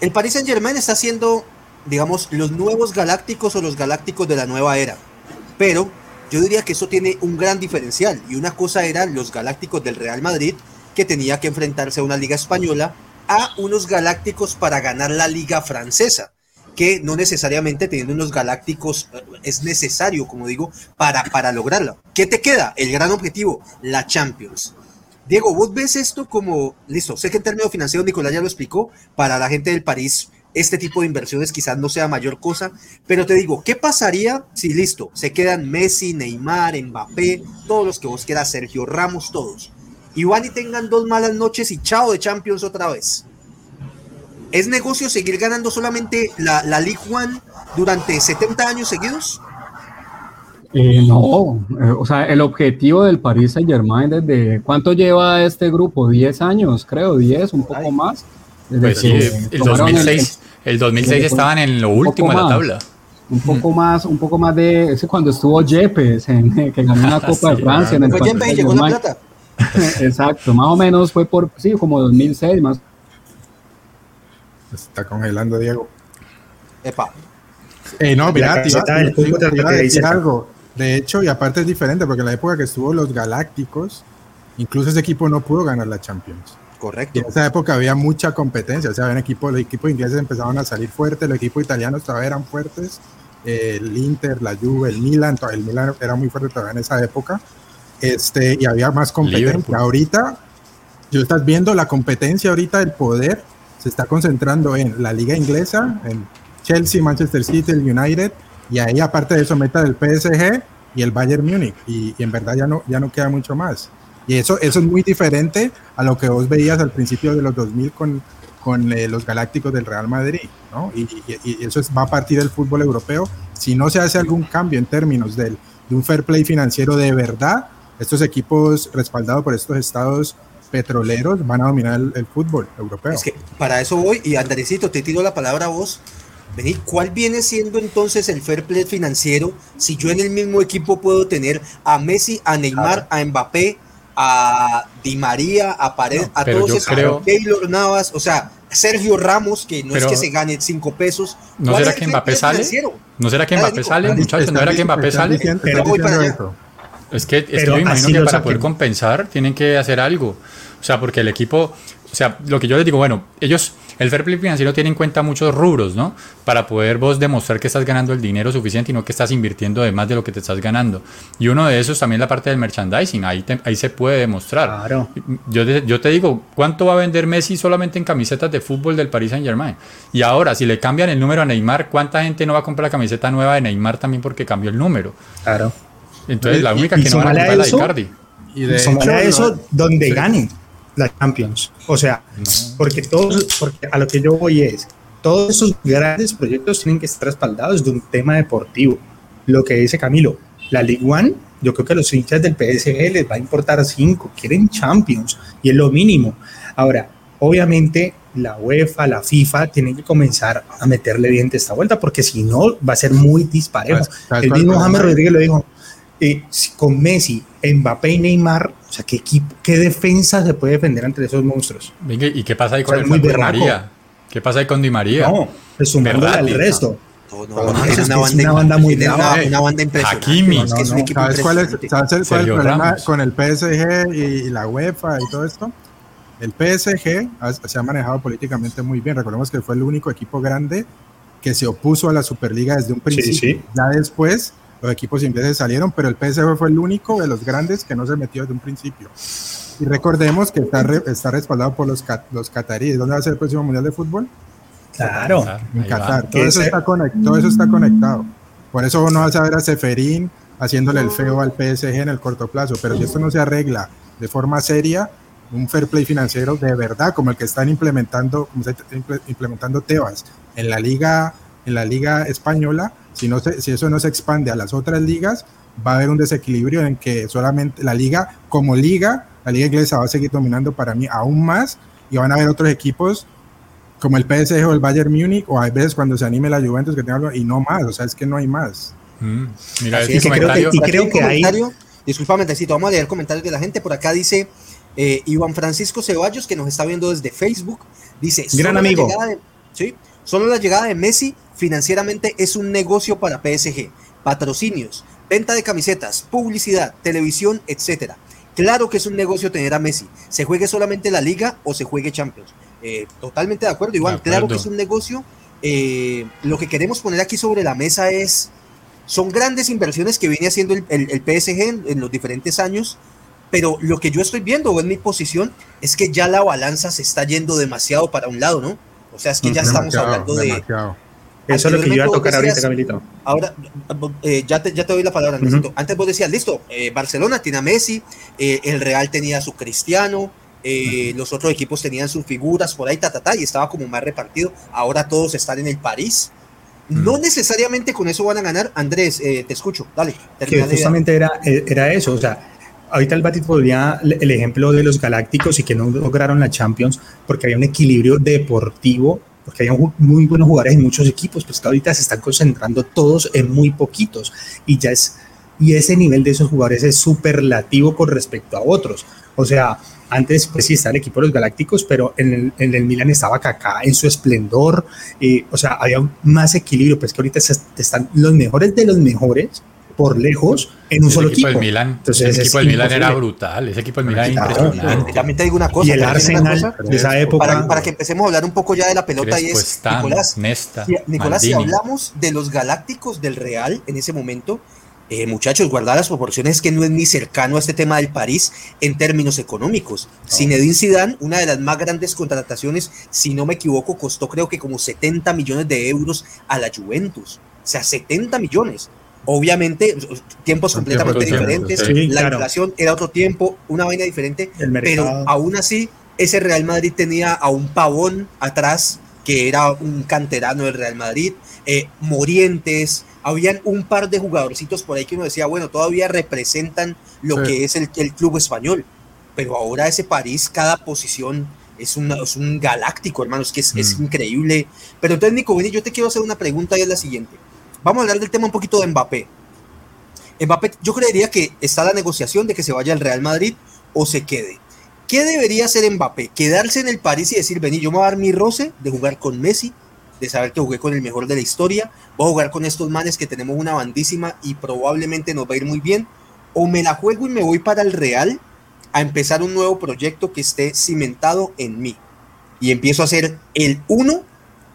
el Paris Saint Germain está haciendo, digamos, los nuevos galácticos o los galácticos de la nueva era, pero yo diría que eso tiene un gran diferencial y una cosa eran los Galácticos del Real Madrid que tenía que enfrentarse a una liga española a unos Galácticos para ganar la liga francesa que no necesariamente teniendo unos galácticos eh, es necesario, como digo, para, para lograrlo. ¿Qué te queda? El gran objetivo, la Champions. Diego, vos ves esto como, listo, sé que en términos financieros Nicolás ya lo explicó, para la gente del París este tipo de inversiones quizás no sea mayor cosa, pero te digo, ¿qué pasaría si listo? Se quedan Messi, Neymar, Mbappé, todos los que vos quieras, Sergio Ramos, todos. Y van y tengan dos malas noches y chao de Champions otra vez. ¿Es negocio seguir ganando solamente la, la League One durante 70 años seguidos? Eh, no, eh, o sea, el objetivo del Paris Saint Germain desde cuánto lleva este grupo, 10 años, creo, 10, un poco más. Pues sí, el 2006, el 2006 estaban en lo último de la tabla. Un poco más, un poco más de ese cuando estuvo Yepes, en, que ganó una Copa de Francia. En el fue Yepes y llegó la plata. Exacto, más o menos fue por, sí, como 2006, más. Se está congelando Diego. Epa. Eh, no, mira, algo. De hecho, y aparte es diferente, porque en la época que estuvo los Galácticos, incluso ese equipo no pudo ganar la Champions. Correcto. en esa época había mucha competencia, o sea, había equipos, los equipos ingleses empezaban a salir fuertes, los equipos italianos todavía eran fuertes, el Inter, la Juve, el Milan, el Milan era muy fuerte todavía en esa época, este, y había más competencia. Ahorita, yo estás viendo la competencia ahorita, el poder se está concentrando en la liga inglesa, en Chelsea, Manchester City, el United, y ahí aparte de eso meta del PSG y el Bayern Múnich, y, y en verdad ya no, ya no queda mucho más. Y eso, eso es muy diferente a lo que vos veías al principio de los 2000 con, con eh, los Galácticos del Real Madrid, ¿no? Y, eso va a partir del fútbol europeo. Si no se hace algún cambio en términos del, de un fair play financiero de verdad, estos equipos respaldados por estos estados petroleros van a dominar el, fútbol europeo. Es que para eso voy, y Andresito, te tiro la palabra a vos. Vení, ¿cuál viene siendo entonces el fair play financiero si yo en el mismo equipo puedo tener a Messi, a Neymar, a Mbappé, a Di María, a Pared, a todos esos, creo... Taylor Navas, o sea, Sergio Ramos, que no es que se gane cinco pesos. ¿No será que Mbappé sale? ¿No será que Mbappé sale, muchachos? ¿No era que Mbappé sale? Es que, es que yo imagino que para poder compensar tienen que hacer algo. O sea, porque el equipo, o sea, lo que yo les digo, bueno, ellos el fair play financiero tiene en cuenta muchos rubros, ¿no? Para poder vos demostrar que estás ganando el dinero suficiente y no que estás invirtiendo de más de lo que te estás ganando. Y uno de esos también la parte del merchandising, ahí, ahí se puede demostrar. Claro. Yo, yo te digo, ¿cuánto va a vender Messi solamente en camisetas de fútbol del Paris Saint Germain? Y ahora, si le cambian el número a Neymar, ¿cuánta gente no va a comprar la camiseta nueva de Neymar también porque cambió el número? Claro. Entonces, la única que no va a comprar es la de Icardi. Y de hecho, eso donde gane la Champions. O sea, porque todos, porque a lo que yo voy es, todos esos grandes proyectos tienen que estar respaldados de un tema deportivo. Lo que dice Camilo, la League One, yo creo que a los hinchas del PSG les va a importar cinco, quieren Champions y es lo mínimo. Ahora, obviamente la UEFA, la FIFA tienen que comenzar a meterle diente esta vuelta porque si no va a ser muy disparejo. El mismo James Rodríguez lo dijo, eh, con Messi, Mbappé y Neymar, o sea, ¿qué, equipo, ¿qué defensa se puede defender entre esos monstruos? ¿y qué pasa ahí con el el Di María? ¿Qué pasa ahí con Di María? No, pues sumándole al resto. No, no, no, es, una, banda, una banda muy brava, una, banda impresionante. Hakimi. Es un ¿Sabes cuál es, ¿sabes el, cuál el problema con el PSG y, la UEFA y todo esto? El PSG se ha manejado políticamente muy bien. Recordemos que fue el único equipo grande que se opuso a la Superliga desde un principio. Sí, sí. Ya después los equipos ingleses salieron, pero el PSG fue el único de los grandes que no se metió desde un principio. Y recordemos que está, está respaldado por los, los cataríes. ¿Dónde va a ser el próximo Mundial de Fútbol? Claro. En Qatar. Todo eso, está todo eso está conectado. Por eso no vas a ver a Seferín haciéndole el feo al PSG en el corto plazo. Pero si esto no se arregla de forma seria, un fair play financiero de verdad, como el que están implementando, como está implementando Tebas en la liga, en la liga española, si, no si eso no se expande a las otras ligas, va a haber un desequilibrio en que solamente la liga, como liga, la liga inglesa va a seguir dominando para mí aún más y van a haber otros equipos como el PSG o el Bayern Múnich o hay veces cuando se anime la Juventus que tenga y no más, o sea, es que no hay más. Mm, mira, y creo que, y creo que hay... Disculpame, necesito, vamos a leer comentarios de la gente. Por acá dice eh, Iván Francisco Ceballos, que nos está viendo desde Facebook. Dice: Gran amigo. ¿sí? Solo la llegada de Messi financieramente es un negocio para PSG. Patrocinios, venta de camisetas, publicidad, televisión, etcétera. Claro que es un negocio tener a Messi. Se juegue solamente la liga o se juegue Champions. Eh, totalmente de acuerdo, igual. Claro que es un negocio. Eh, lo que queremos poner aquí sobre la mesa es, son grandes inversiones que viene haciendo el, PSG en, los diferentes años, pero lo que yo estoy viendo en mi posición es que ya la balanza se está yendo demasiado para un lado, ¿no? O sea, es que ya estamos hablando de... Eso es lo que yo iba a tocar ahorita, Camilito. Ahora, eh, ya, te, ya te doy la palabra, Antes vos decías, listo, eh, Barcelona tiene a Messi, eh, el Real tenía a su Cristiano, los otros equipos tenían sus figuras por ahí, ta, ta, ta, y estaba como más repartido. Ahora todos están en el París. No necesariamente con eso van a ganar. Andrés, te escucho, dale. Que justamente era, era eso, o sea, ahorita el Batis podría el ejemplo de los Galácticos y que no lograron la Champions porque había un equilibrio deportivo, porque había muy buenos jugadores en muchos equipos, pues que ahorita se están concentrando todos en muy poquitos y ya es y ese nivel de esos jugadores es superlativo con respecto a otros. O sea, antes pues sí está el equipo de los Galácticos, pero en el, en el Milan estaba Kaká en su esplendor, eh, o sea, había más equilibrio, pues que ahorita están los mejores de los mejores por lejos en un solo equipo. Del Milan, Entonces, el equipo del Milan era brutal, ese equipo del Milan era impresionante. También te digo una cosa. Y el Arsenal de esa época. Para, que empecemos a hablar un poco ya de la pelota y es Nicolás. Nesta, Nicolás, si hablamos de los Galácticos del Real en ese momento, eh, muchachos, guardar las proporciones que no es ni cercano a este tema del París en términos económicos. Sin Zinedine Zidane, una de las más grandes contrataciones, si no me equivoco, costó creo que como 70 millones de euros a la Juventus. O sea, 70 millones. Obviamente, tiempos completamente diferentes. la inflación era otro tiempo, una vaina diferente. Pero aún así, ese Real Madrid tenía a un pavón atrás que era un canterano del Real Madrid, eh, Morientes, habían un par de jugadorcitos por ahí que uno decía, bueno, todavía representan lo que es el, el, club español, pero ahora ese París, cada posición es, es un galáctico, hermano, es que es, es mm. increíble. Pero entonces, Nico, yo te quiero hacer una pregunta y es la siguiente. Vamos a hablar del tema un poquito de Mbappé. Mbappé, yo creería que está la negociación de que se vaya al Real Madrid o se quede. ¿Qué debería hacer Mbappé? Quedarse en el París y decir, vení, yo me voy a dar mi roce de jugar con Messi, de saber que jugué con el mejor de la historia, voy a jugar con estos manes que tenemos una bandísima y probablemente nos va a ir muy bien, o me la juego y me voy para el Real a empezar un nuevo proyecto que esté cimentado en mí y empiezo a ser el uno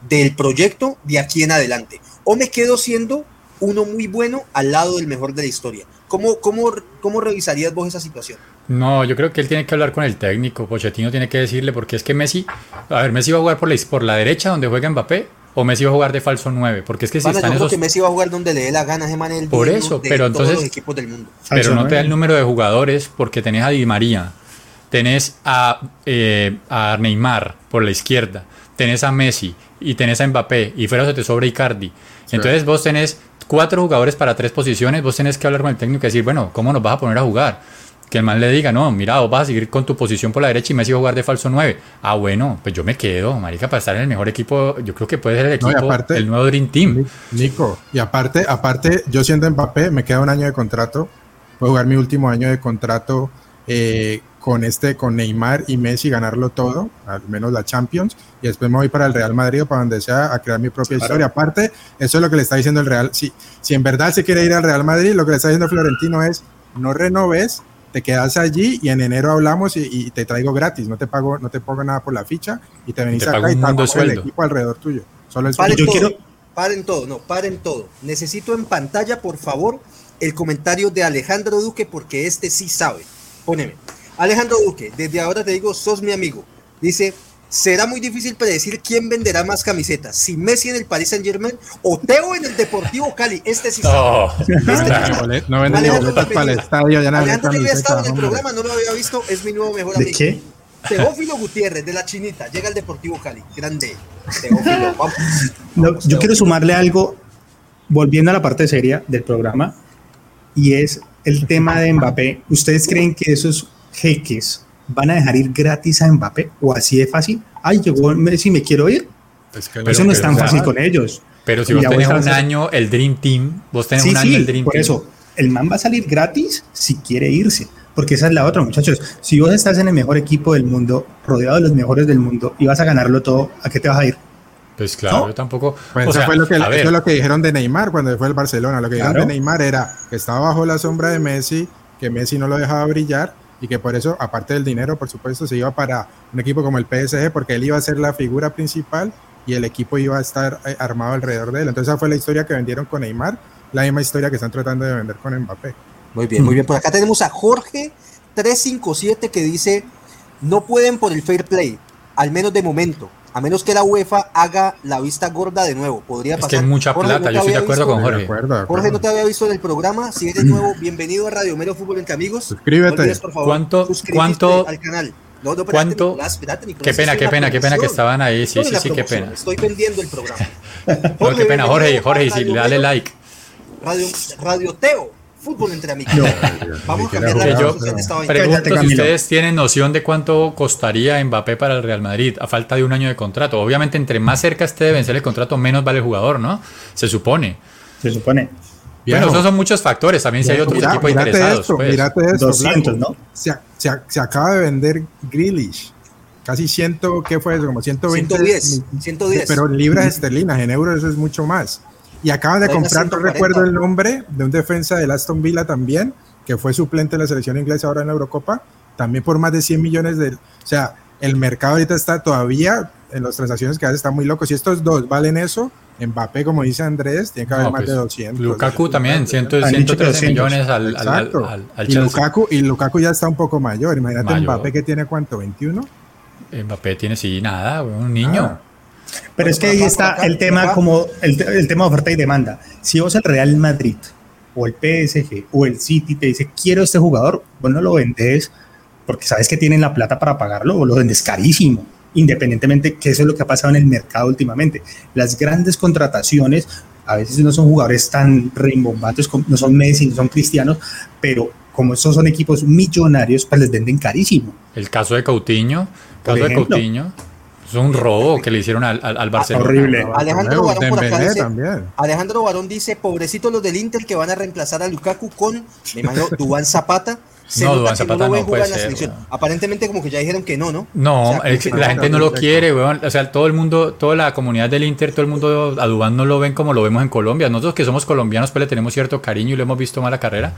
del proyecto de aquí en adelante o me quedo siendo uno muy bueno al lado del mejor de la historia. ¿Cómo, cómo, cómo revisarías vos esa situación? No, yo creo que él tiene que hablar con el técnico. Pochettino tiene que decirle, porque es que Messi, a ver, Messi va a jugar por la, por la derecha donde juega Mbappé, o Messi va a jugar de falso 9, porque es que si están esos... que Messi va a jugar donde le dé la gana, ese el Por eso, pero entonces... Todos los equipos del mundo. Pero no te da el número de jugadores porque tenés a Di María, tenés a, eh, a Neymar por la izquierda, tenés a Messi y tenés a Mbappé y fuera se te sobra Icardi. Entonces vos tenés cuatro jugadores para tres posiciones, vos tenés que hablar con el técnico y decir, bueno, ¿cómo nos vas a poner a jugar? que el man le diga, no, mira, vos vas a seguir con tu posición por la derecha y Messi va a jugar de falso 9. Ah, bueno, pues yo me quedo, marica, para estar en el mejor equipo, yo creo que puede ser el equipo, el nuevo Dream Team. Nico, y aparte, aparte, yo siendo Mbappé, me queda un año de contrato, voy a jugar mi último año de contrato eh, con este, con Neymar y Messi, ganarlo todo, al menos la Champions, y después me voy para el Real Madrid o para donde sea a crear mi propia historia. Aparte, eso es lo que le está diciendo el Real. Si, si en verdad se quiere ir al Real Madrid, lo que le está diciendo Florentino es, no renoves, te quedas allí y en enero hablamos y, te traigo gratis, no te pago, no te pongo nada por la ficha y te venís acá y te el equipo alrededor tuyo. Solo paren yo todo, quiero... paren todo, no, paren todo. Necesito en pantalla, por favor, el comentario de Alejandro Duque porque este sí sabe. Póneme. Alejandro Duque, desde ahora te digo, sos mi amigo. Dice, será muy difícil predecir quién venderá más camisetas, si Messi en el Paris Saint Germain o Teo en el Deportivo Cali. Este sí sabe. Este no venden ni boletas para el estadio. Ya Alejandro había estado en el programa, no lo había visto, es mi nuevo mejor amigo. ¿De qué? Teófilo Gutiérrez, de la Chinita, llega al Deportivo Cali. Grande. Teófilo, vamos. yo quiero sumarle algo, volviendo a la parte seria del programa, y es el tema de Mbappé. ¿Ustedes creen que esos jeques van a dejar ir gratis a Mbappé o así de fácil. Ay, llegó Messi, me quiero ir. eso no es tan fácil con ellos. Pero si vos tenés un año el Dream Team, vos tenés un año el Dream por Team. eso, el man va a salir gratis si quiere irse. Porque esa es la otra, muchachos. Si vos estás en el mejor equipo del mundo, rodeado de los mejores del mundo, y vas a ganarlo todo, ¿a qué te vas a ir? Pues claro, yo tampoco. Pues eso, fue lo que, eso lo que dijeron de Neymar cuando fue al Barcelona. Lo que dijeron de Neymar era que estaba bajo la sombra de Messi, que Messi no lo dejaba brillar y que por eso, aparte del dinero, por supuesto, se iba para un equipo como el PSG, porque él iba a ser la figura principal y el equipo iba a estar eh, armado alrededor de él. Entonces, esa fue la historia que vendieron con Neymar, la misma historia que están tratando de vender con Mbappé. Muy bien, muy bien. Por acá tenemos a Jorge357 que dice: No pueden por el fair play, al menos de momento a menos que la UEFA haga la vista gorda de nuevo. Podría pasar. Es que es mucha plata, yo estoy de acuerdo con Jorge. Jorge, no te había visto en el programa. Si eres nuevo, bienvenido a Radio Mero Fútbol entre Amigos. Suscríbete. por favor, ¿Cuánto? ¿Cuánto? Al canal. No, no, ¿Cuánto? qué pena, qué pena, qué pena que estaban ahí. Sí, sí, sí, qué pena. Estoy vendiendo el programa. qué pena, Jorge, Jorge, si dale like. Radio, Radio Teo fútbol entre amigos. Vamos a cambiar la yo pregunto si ustedes tienen noción de cuánto costaría Mbappé para el Real Madrid a falta de un año de contrato. Obviamente, entre más cerca esté de vencer el contrato, menos vale el jugador, ¿no? Se supone. Se supone. Bueno, esos son muchos factores. También si hay otros equipos interesados. Esto, pues. Mírate esto, 200, ¿no? Se, se, se, acaba de vender Grealish. Casi ciento, ¿qué fue eso? Como 120. 110. 110. Pero libras esterlinas, en euros eso es mucho más. Y acaban de comprar, no recuerdo el nombre, de un defensa del Aston Villa también, que fue suplente de la selección inglesa ahora en la Eurocopa, también por más de 100 millones de... O sea, el mercado ahorita está todavía, en las transacciones que hace, está muy loco. Si estos dos valen eso, Mbappé, como dice Andrés, tiene que haber más pues, de 200. Lukaku también, 113 millones al, al, al, y, Lukaku, y Lukaku ya está un poco mayor. Imagínate Mbappé que tiene cuánto, 21. Mbappé tiene sí nada, un niño. Pero es que ahí está el tema como el, el, tema de oferta y demanda. Si vos el Real Madrid o el PSG o el City te dice quiero este jugador, vos no lo vendes porque sabes que tienen la plata para pagarlo o lo vendes carísimo, independientemente que eso es lo que ha pasado en el mercado últimamente. Las grandes contrataciones a veces no son jugadores tan rimbombantes, no son Messi, no son cristianos, pero como esos son equipos millonarios, pues les venden carísimo. El caso de Coutinho, caso de Coutinho es un robo que le hicieron al, al, Barcelona. Horrible. Alejandro Barón por acá dice, Alejandro Barón dice, pobrecitos los del Inter que van a reemplazar a Lukaku con, me imagino, Dubán Zapata. Se no, Dubán Zapata no, puede ser, Aparentemente como que ya dijeron que no, ¿no? No, la gente no lo quiere, weón. O sea, todo el mundo, toda la comunidad del Inter, todo el mundo a Dubán no lo ven como lo vemos en Colombia. Nosotros que somos colombianos pues le tenemos cierto cariño y lo hemos visto mala carrera.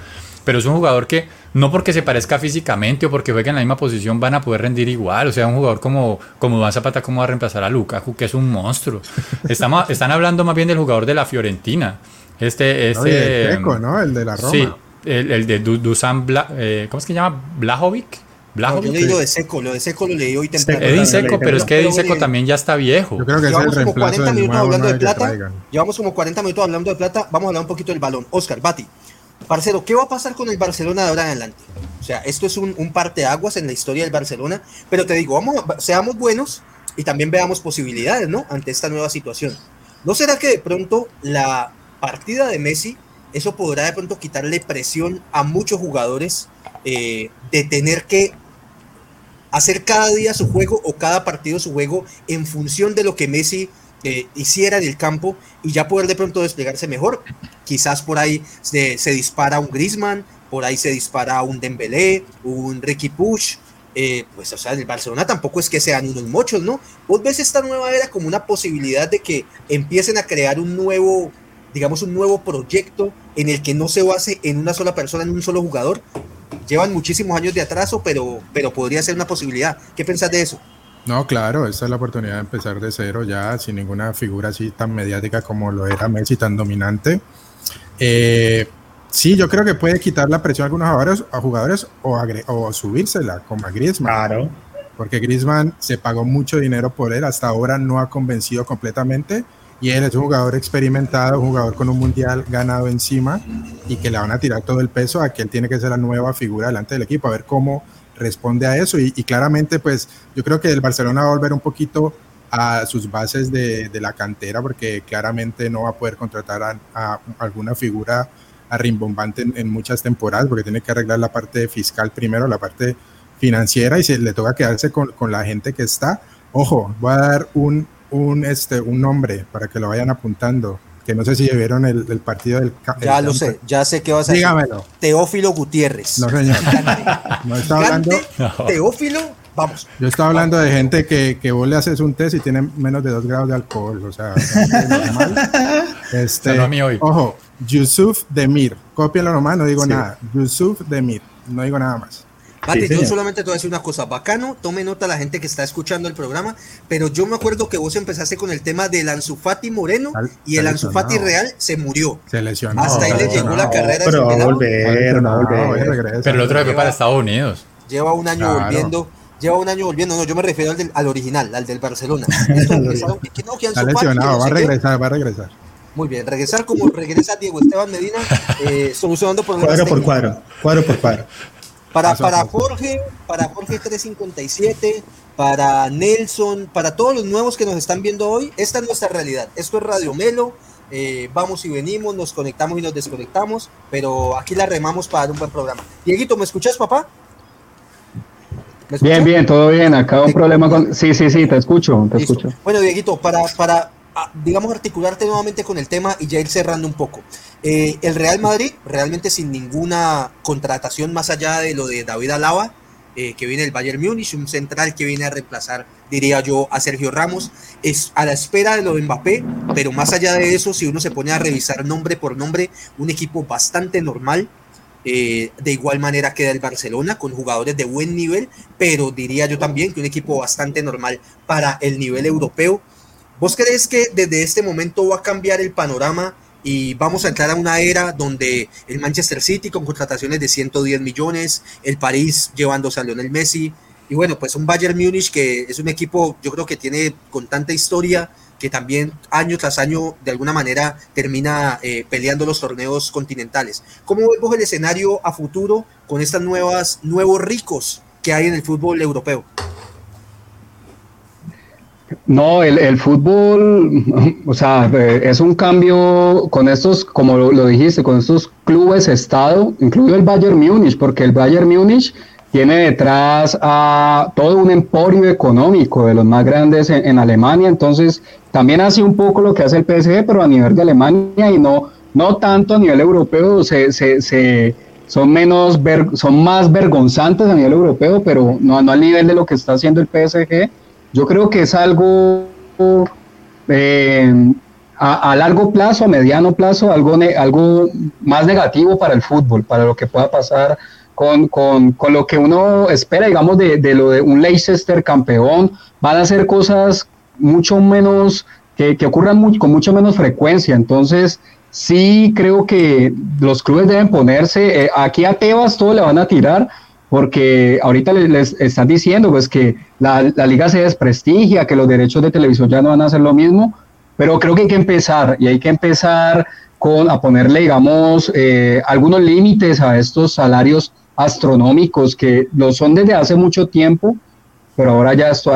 Pero es un jugador que no porque se parezca físicamente o porque juegue en la misma posición van a poder rendir igual. O sea, un jugador como, como Dubán Zapata, ¿cómo va a reemplazar a Lukaku? Que es un monstruo. Estamos, están hablando más bien del jugador de la Fiorentina. Este, este. el ¿no? El de la Roma. Sí el, de Dusan, eh, ¿cómo es que se llama? Blajovic. Blajovic. yo leí lo de Seco, lo de Seco lo leí hoy temprano. Edin Seco, pero es que Edin Seco también ya está viejo. Yo creo que llevamos es el como 40 minutos hablando de plata. Llevamos como 40 minutos hablando de plata. Vamos a hablar un poquito del balón. Oscar, Bati. Parcero, ¿qué va a pasar con el Barcelona de ahora en adelante? O sea, esto es un, un parteaguas en la historia del Barcelona, pero te digo, vamos, seamos buenos y también veamos posibilidades, ¿no? Ante esta nueva situación. ¿No será que de pronto la partida de Messi eso podrá de pronto quitarle presión a muchos jugadores eh, de tener que hacer cada día su juego o cada partido su juego en función de lo que Messi eh, hiciera en el campo y ya poder de pronto desplegarse mejor. Quizás por ahí se, dispara un Griezmann, por ahí se dispara un Dembélé, un Ricky Push. Eh, pues o sea, el Barcelona tampoco es que sean unos mochos, ¿no? Vos ves esta nueva era como una posibilidad de que empiecen a crear un nuevo, digamos, un nuevo proyecto en el que no se base en una sola persona, en un solo jugador. Llevan muchísimos años de atraso, pero, pero podría ser una posibilidad. ¿Qué pensás de eso? No, claro, esa es la oportunidad de empezar de cero ya, sin ninguna figura así tan mediática como lo era Messi, tan dominante. Eh, sí, yo creo que puede quitar la presión a algunos jugadores, a jugadores o, o subírsela, como a Griezmann. Claro. Porque Griezmann se pagó mucho dinero por él, hasta ahora no ha convencido completamente. Y él es un jugador experimentado, un jugador con un mundial ganado encima y que le van a tirar todo el peso a que él tiene que ser la nueva figura delante del equipo, a ver cómo responde a eso y, claramente pues yo creo que el Barcelona va a volver un poquito a sus bases de, la cantera porque claramente no va a poder contratar a, alguna figura arrimbombante en, en, muchas temporadas porque tiene que arreglar la parte fiscal primero, la parte financiera y se le toca quedarse con, con la gente que está. Ojo, voy a dar un, un, este, un nombre para que lo vayan apuntando que no sé si vieron el, partido del... Ya lo sé, ya sé qué vas a decir. Dígamelo. Teófilo Gutiérrez. No, señor. no está hablando... Teófilo, vamos. Yo estaba hablando de gente que, que vos le haces un test y tiene menos de dos grados de alcohol, o sea, normal. Este, ojo, Yusuf Demir, cópialo nomás, no digo nada. Yusuf Demir, no digo nada más. Mati, yo solamente te voy a decir una cosa, bacano, tome nota la gente que está escuchando el programa, pero yo me acuerdo que vos empezaste con el tema del Anzufati Moreno y el Anzufati real se murió. Se lesionó. Hasta ahí le llegó la carrera. Pero va a volver, va a volver. Pero el otro fue para Estados Unidos. Lleva un año volviendo. Lleva un año volviendo, no, yo me refiero al, del, al original, al del Barcelona. Está lesionado, va a regresar, va a regresar. Muy bien, regresar como regresa Diego Esteban Medina, eh, solucionando problemas. Cuadro por cuadro, cuadro por cuadro. Para, para Jorge, para Jorge 357, para Nelson, para todos los nuevos que nos están viendo hoy, esta es nuestra realidad. Esto es Radio Melo. Eh, vamos y venimos, nos conectamos y nos desconectamos, pero aquí la remamos para dar un buen programa. Dieguito, ¿me escuchas, papá? bien, bien, todo bien. Acá un problema con. Sí, sí, sí, te escucho, te escucho. Bueno, Dieguito, para, para digamos, articularte nuevamente con el tema y ya ir cerrando un poco. Eh, el Real Madrid, realmente sin ninguna contratación más allá de lo de David Alaba, eh, que viene del Bayern Múnich, un central que viene a reemplazar, diría yo, a Sergio Ramos, es a la espera de lo de Mbappé, pero más allá de eso, si uno se pone a revisar nombre por nombre, un equipo bastante normal, eh, de igual manera queda el Barcelona con jugadores de buen nivel, pero diría yo también que un equipo bastante normal para el nivel europeo. ¿Vos crees que desde este momento va a cambiar el panorama y vamos a entrar a una era donde el Manchester City con contrataciones de 110 millones, el París llevándose a Lionel Messi y bueno, pues un Bayern Múnich que es un equipo yo creo que tiene con tanta historia que también año tras año de alguna manera termina eh, peleando los torneos continentales. ¿Cómo vemos el escenario a futuro con estas nuevas nuevos ricos que hay en el fútbol europeo? No, el, fútbol, o sea, eh, es un cambio con estos, como lo, dijiste, con estos clubes Estado, incluido el Bayern Múnich, porque el Bayern Múnich tiene detrás a todo un emporio económico de los más grandes en, Alemania, entonces también hace un poco lo que hace el PSG, pero a nivel de Alemania y no, no tanto a nivel europeo, se, se, se son menos, son más vergonzantes a nivel europeo, pero no, no al nivel de lo que está haciendo el PSG yo creo que es algo eh, a, largo plazo, a mediano plazo, algo, algo más negativo para el fútbol, para lo que pueda pasar con, con, con lo que uno espera, digamos, de, de, lo de un Leicester campeón. Van a ser cosas mucho menos, que, que ocurran con mucho menos frecuencia. Entonces, sí creo que los clubes deben ponerse, eh, aquí a Tebas todo le van a tirar, porque ahorita les, están diciendo pues que la, liga se desprestigia, que los derechos de televisión ya no van a ser lo mismo, pero creo que hay que empezar y hay que empezar con a ponerle, digamos, eh, algunos límites a estos salarios astronómicos que lo son desde hace mucho tiempo, pero ahora ya esto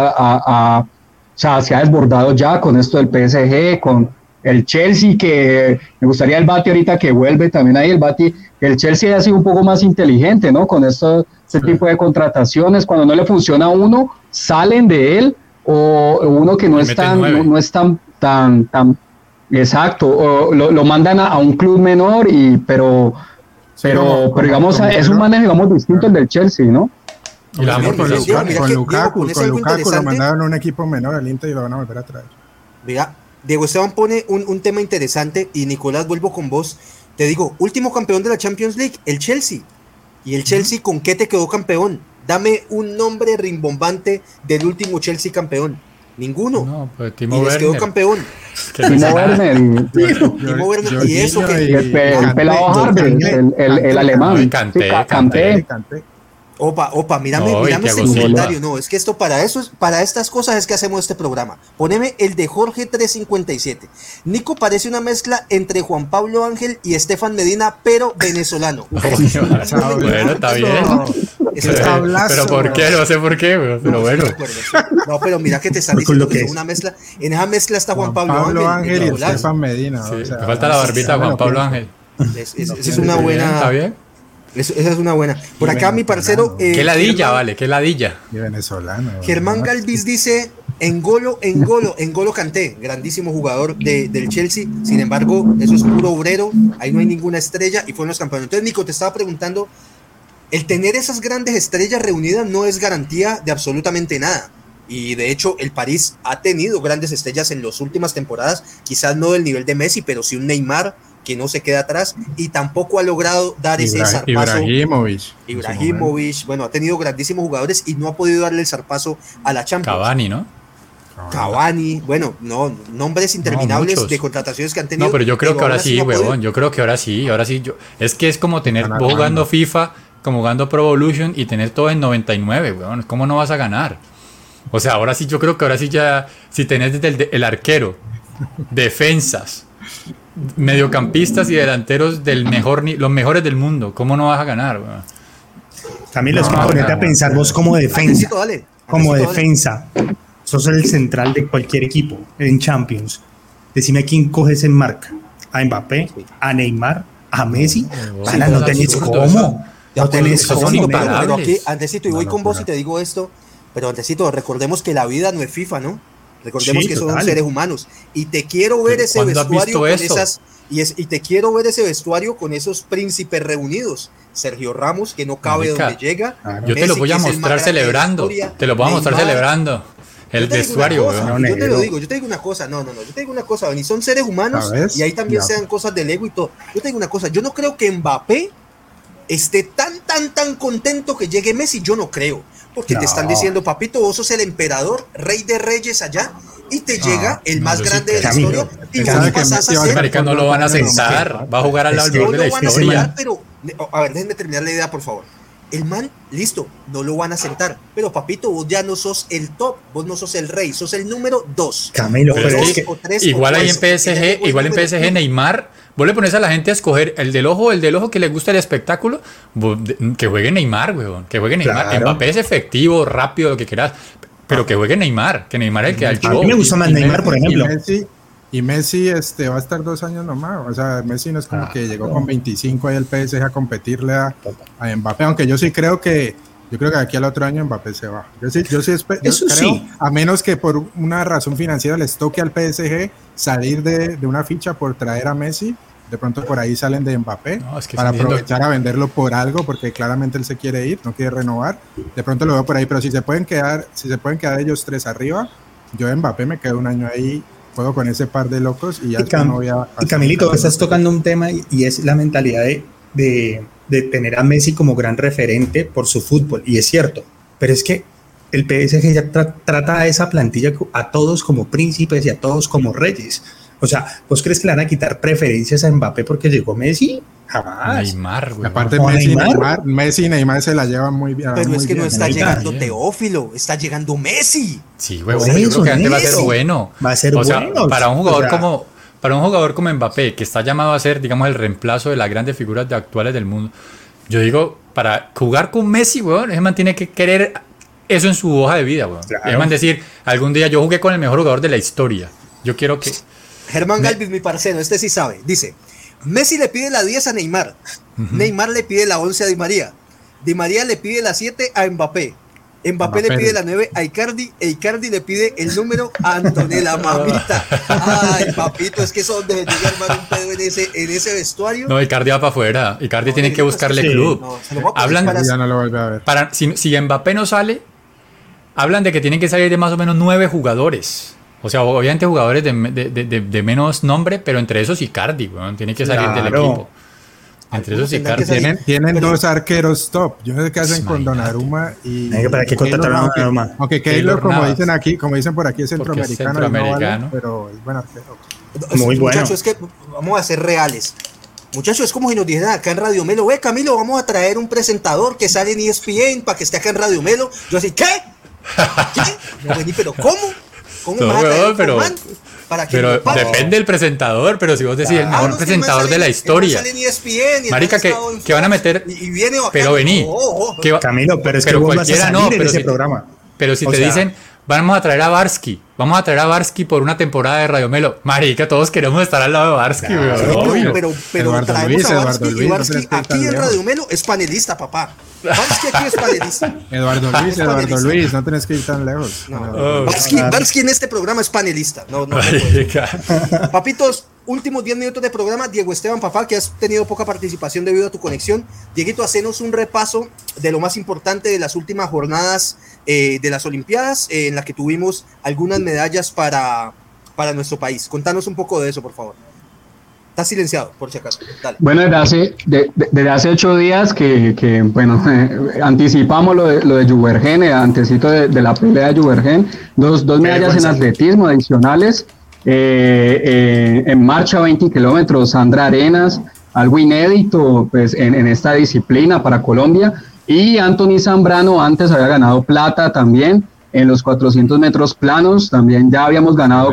se ha desbordado ya con esto del PSG, con, el Chelsea, que me gustaría el Bati ahorita que vuelve también ahí, el Bati, el Chelsea ha sido un poco más inteligente, ¿no? Con esto, este tipo de contrataciones, cuando no le funciona a uno, salen de él, o uno que no es tan, no, es tan, tan, tan, exacto, o lo, mandan a, un club menor, y, pero, pero, pero digamos, es un manejo, digamos, distinto el del Chelsea, ¿no? Y la con, con, Lukaku, con Lukaku lo mandaron a un equipo menor al Inter y lo van a volver a traer. Mira, Diego Esteban pone un, un, tema interesante y Nicolás, vuelvo con vos. Te digo, último campeón de la Champions League, el Chelsea. ¿Y el Chelsea con qué te quedó campeón? Dame un nombre rimbombante del último Chelsea campeón. Ninguno. No, pues Timo y les quedó campeón. Timo Werner. Timo Werner. Y eso que. El, pelado Harvey, el, el, alemán. Canté, canté. Opa, opa, mírame, mírame ese comentario. No, es que esto para eso es, para estas cosas es que hacemos este programa. Poneme el de Jorge 357. Nico parece una mezcla entre Juan Pablo Ángel y Estefan Medina, pero venezolano. bueno, está bien. pero ¿por qué? No sé por qué, pero bueno. No, pero mira que te están diciendo que es una mezcla. En esa mezcla está Juan, Pablo, Ángel, y Estefan Medina. Sí, me falta la barbita Juan Pablo Ángel. Esa es una buena. Está bien esa es una buena. Por acá mi parcero. Eh, qué ladilla, vale, qué ladilla. venezolano. Germán Galvis dice: Engolo, Engolo, Engolo Canté, grandísimo jugador de, del Chelsea. Sin embargo, eso es puro obrero. Ahí no hay ninguna estrella y fueron los campeones. Entonces, Nico, te estaba preguntando: el tener esas grandes estrellas reunidas no es garantía de absolutamente nada. Y de hecho, el París ha tenido grandes estrellas en las últimas temporadas, quizás no del nivel de Messi, pero sí un Neymar, que no se queda atrás y tampoco ha logrado dar ese zarpazo. Ibrahimovic. Ibrahimovic, bueno, ha tenido grandísimos jugadores y no ha podido darle el zarpazo a la Champions. Cavani, ¿no? Cavani, bueno, no, nombres interminables de contrataciones que han tenido. No, pero yo creo que ahora sí, huevón, yo creo que ahora sí, ahora sí, yo, es que es como tener, jugando FIFA, como jugando Pro Evolution y tener todo en 99, weón, ¿cómo no vas a ganar? O sea, ahora sí, yo creo que ahora sí ya, si tenés desde el, el arquero, defensas, mediocampistas y delanteros del mejor, los mejores del mundo. ¿Cómo no vas a ganar? También los no, ponerte a pensar vos como defensa. como defensa. Sos el central de cualquier equipo en Champions. Decime quién coges en marca. A Mbappé, a Neymar, a Messi. No, no tenés cómo. No tenés cómo. Pero, aquí, Antecito, y voy con vos y te digo esto. Pero Antecito, recordemos que la vida no es FIFA, ¿no? Recordemos que son seres humanos. Y te quiero ver ese vestuario con esas. Y, es, y te quiero ver ese vestuario con esos príncipes reunidos. Sergio Ramos, que no cabe donde llega. Yo te lo voy a mostrar celebrando. Te lo voy a mostrar celebrando. El vestuario, Yo te lo digo, yo te digo una cosa, no, no, no, yo te digo una cosa, y son seres humanos y ahí también sean cosas del ego y todo. Yo te digo una cosa, yo no creo que Mbappé esté tan, tan, tan contento que llegue Messi, yo no creo. Porque te están diciendo, papito, vos sos el emperador, rey de reyes allá, y te llega el más grande de la historia. Y vos pasás a ser. no lo van a sentar, va a jugar al lado de la historia. pero, a ver, déjenme terminar la idea, por favor. El man, listo, no lo van a sentar. Pero papito, vos ya no sos el top, vos no sos el rey, sos el número dos. Camilo, pero es que igual ahí en PSG, igual en PSG Neymar Vos le pones a la gente a escoger el del ojo, el del ojo que le gusta el espectáculo, que juegue Neymar, weón. Que juegue Neymar. Mbappé es efectivo, rápido, lo que quieras. Pero que juegue Neymar, que Neymar es el que da el show. A mí me gusta más Neymar, por ejemplo. Y Messi, este, va a estar dos años nomás. O sea, Messi no es como ah, que llegó con 25 ahí al PSG a competirle a, a Mbappé. Aunque yo sí creo que yo creo que aquí al otro año Mbappé se va. Yo sí, yo sí, Eso sí. A menos que por una razón financiera les toque al PSG salir de, de, una ficha por traer a Messi. De pronto por ahí salen de Mbappé para aprovechar a venderlo por algo, porque claramente él se quiere ir, no quiere renovar. De pronto lo veo por ahí, pero si se pueden quedar, si se pueden quedar ellos tres arriba, yo Mbappé me quedo un año ahí juego con ese par de locos y ya y no voy a... Y Camilito, estás tocando un tema y es la mentalidad de, de, de tener a Messi como gran referente por su fútbol, y es cierto, pero es que el PSG ya trata a esa plantilla a todos como príncipes y a todos como reyes. O sea, ¿vos crees que le van a quitar preferencias a Mbappé porque llegó Messi? Jamás. Neymar, güey. Aparte, Messi, Neymar? Messi y Neymar se la llevan muy bien. Pero es que no está llegando Teófilo, está llegando Messi. Sí, güey, yo creo que antes va a ser bueno. Va a ser o sea, bueno. Para un jugador como para un jugador como Mbappé, que está llamado a ser, digamos, el reemplazo de las grandes figuras de actuales del mundo, yo digo, para jugar con Messi, weón, ese man tiene que querer eso en su hoja de vida, weón. Claro. Man decir, algún día yo jugué con el mejor jugador de la historia. Yo quiero que. Germán Galvis, mi parcero, este sí sabe. Dice, Messi le pide la 10 a Neymar. Neymar le pide la 11 a Di María. Di María le pide la 7 a Mbappé. Mbappé, le pide la 9 a Icardi e Icardi le pide el número a Antonella, mamita. Ay, papito, es que eso donde se llega armar un pedo en ese, en ese vestuario. No, Icardi va para afuera. Icardi tiene que buscarle club. hablan, para, ya no lo vuelve a ver. Para, si, si Mbappé no sale, hablan de que tienen que salir de más o menos nueve jugadores. O sea, obviamente jugadores de, de, de, de menos nombre, pero entre esos Icardi, weón, tiene que salir del equipo. Entre esos Icardi. Tienen, tienen dos arqueros top. Yo no sé qué hacen con Donnarumma y. ¿Para qué contrataron a Donnarumma? Aunque Keylor, como dicen aquí, como dicen por aquí, es centroamericano. Es centroamericano. pero es buen arquero. Muy bueno. Muchachos, es que vamos a ser reales. Muchachos, es como si nos dijeran acá en Radio Melo, ve Camilo, vamos a traer un presentador que sale en ESPN para que esté acá en Radio Melo. Yo así, ¿qué? ¿Qué? pero ¿cómo? ¿Cómo no, pero, pero depende del presentador, pero si vos decís el mejor presentador de la historia. ESPN, Marica, que, que, van a meter. Y, viene pero vení. Camilo, pero es que vos cualquiera no, pero ese si, programa. Pero si te dicen, vamos a traer a Barsky, vamos a traer a Barsky por una temporada de Radio Melo. Marica, todos queremos estar al lado de Barsky, Pero, pero, pero traemos a Barsky y Barsky aquí en Radio Melo es panelista, papá. Barsky aquí es panelista. Eduardo Luis, Eduardo Luis, no tenés que ir tan lejos. No. Oh, Barsky, en este programa es panelista. No, no, Papitos, últimos 10 minutos de programa. Diego Esteban Papá, que has tenido poca participación debido a tu conexión. Dieguito, hacenos un repaso de lo más importante de las últimas jornadas eh, de las Olimpiadas, eh, en la que tuvimos algunas medallas para, para nuestro país. Contanos un poco de eso, por favor. Está silenciado, por si acaso. Bueno, desde hace, desde hace ocho días que, que bueno, anticipamos lo de, lo de Juvergen, de, de, la pelea de Juvergen, dos, dos medallas en atletismo adicionales, eh, eh, en marcha 20 kilómetros, Sandra Arenas, algo inédito pues, en, en, esta disciplina para Colombia, y Anthony Zambrano antes había ganado plata también, en los 400 metros planos. También ya habíamos ganado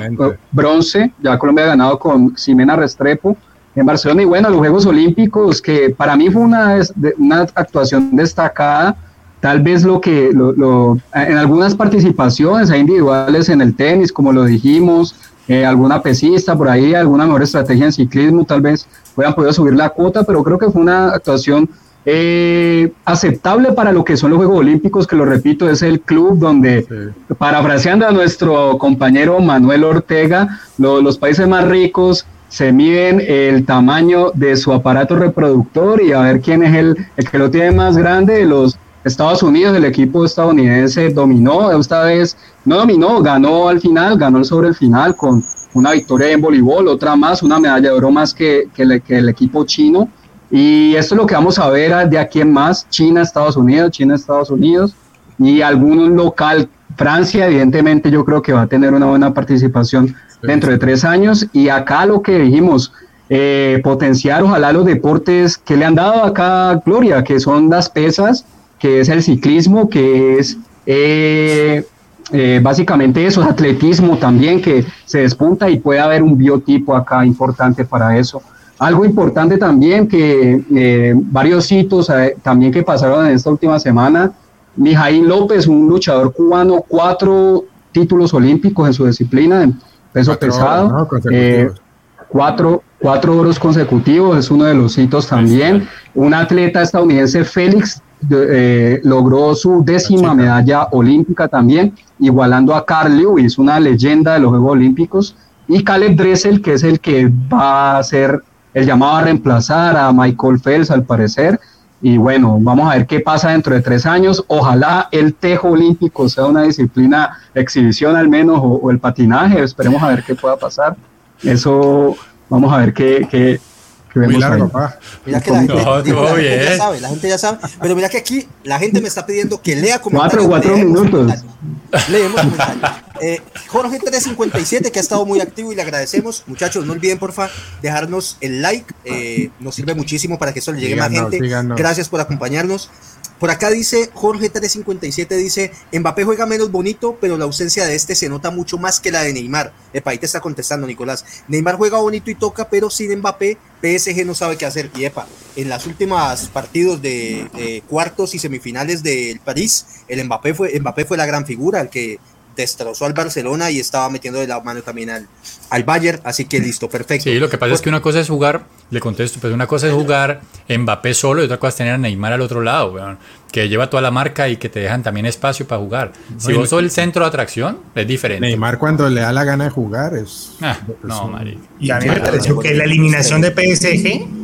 bronce, ya Colombia ha ganado con Ximena Restrepo en Barcelona. Y bueno, los Juegos Olímpicos que para mí fue una, una actuación destacada, tal vez lo que lo, en algunas participaciones individuales en el tenis, como lo dijimos, eh, alguna pesista por ahí, alguna mejor estrategia en ciclismo, tal vez puedan podido subir la cuota, pero creo que fue una actuación eh, aceptable para lo que son los Juegos Olímpicos, que lo repito, es el club donde, parafraseando a nuestro compañero Manuel Ortega, los países más ricos se miden el tamaño de su aparato reproductor y a ver quién es el, el que lo tiene más grande. Los Estados Unidos, el equipo estadounidense dominó, esta vez no dominó, ganó al final, ganó sobre el final con una victoria en voleibol, otra más, una medalla de oro más que, que, que el equipo chino y esto es lo que vamos a ver de aquí en más, China, Estados Unidos, China, Estados Unidos y algún local, Francia, evidentemente yo creo que va a tener una buena participación dentro de tres años. Y acá lo que dijimos, eh, potenciar ojalá los deportes que le han dado acá Gloria, que son las pesas, que es el ciclismo, que es eh, eh, básicamente eso, atletismo también, que se despunta y puede haber un biotipo acá importante para eso. Algo importante también que eh, varios hitos eh, también que pasaron en esta última semana. Mijaín López, un luchador cubano, cuatro títulos olímpicos en su disciplina en peso pesado, eh, cuatro, cuatro oros consecutivos, es uno de los hitos también. Un atleta estadounidense, Félix, logró su décima medalla olímpica también, igualando a Carl Lewis, una leyenda de los Juegos Olímpicos. Y Caleb Dressel, que es el que va a ser el llamado a reemplazar a Michael Phelps al parecer. Y bueno, vamos a ver qué pasa dentro de tres años. Ojalá el tejo olímpico sea una disciplina exhibición al menos o, el patinaje. Esperemos a ver qué pueda pasar. Eso vamos a ver qué, qué, Muy largo, Mira que la gente, ya sabe, la gente ya sabe. Pero mira que aquí la gente me está pidiendo que lea comentarios. Cuatro, cuatro minutos. Leemos comentarios. Eh, Jorge 357 que ha estado muy activo y le agradecemos. Muchachos, no olviden porfa dejarnos el like. Eh, nos sirve muchísimo para que eso le llegue más gente. Gracias por acompañarnos. Por acá dice Jorge 357 dice, Mbappé juega menos bonito, pero la ausencia de este se nota mucho más que la de Neymar. Epa, ahí te está contestando Nicolás. Neymar juega bonito y toca, pero sin Mbappé, PSG no sabe qué hacer. Y epa, en las últimas partidos de, cuartos y semifinales del París, el Mbappé fue, Mbappé fue la gran figura, el que destrozó al Barcelona y estaba metiendo de la mano también al, al Bayern, así que listo, perfecto. Sí, lo que pasa es que una cosa es jugar, le contesto, pues una cosa es jugar Mbappé solo y otra cosa es tener a Neymar al otro lado, que lleva toda la marca y que te dejan también espacio para jugar. Si vos sos el centro de atracción, es diferente. Neymar cuando le da la gana de jugar es... Ah, no, Mari. Y a mí me pareció que la eliminación de PSG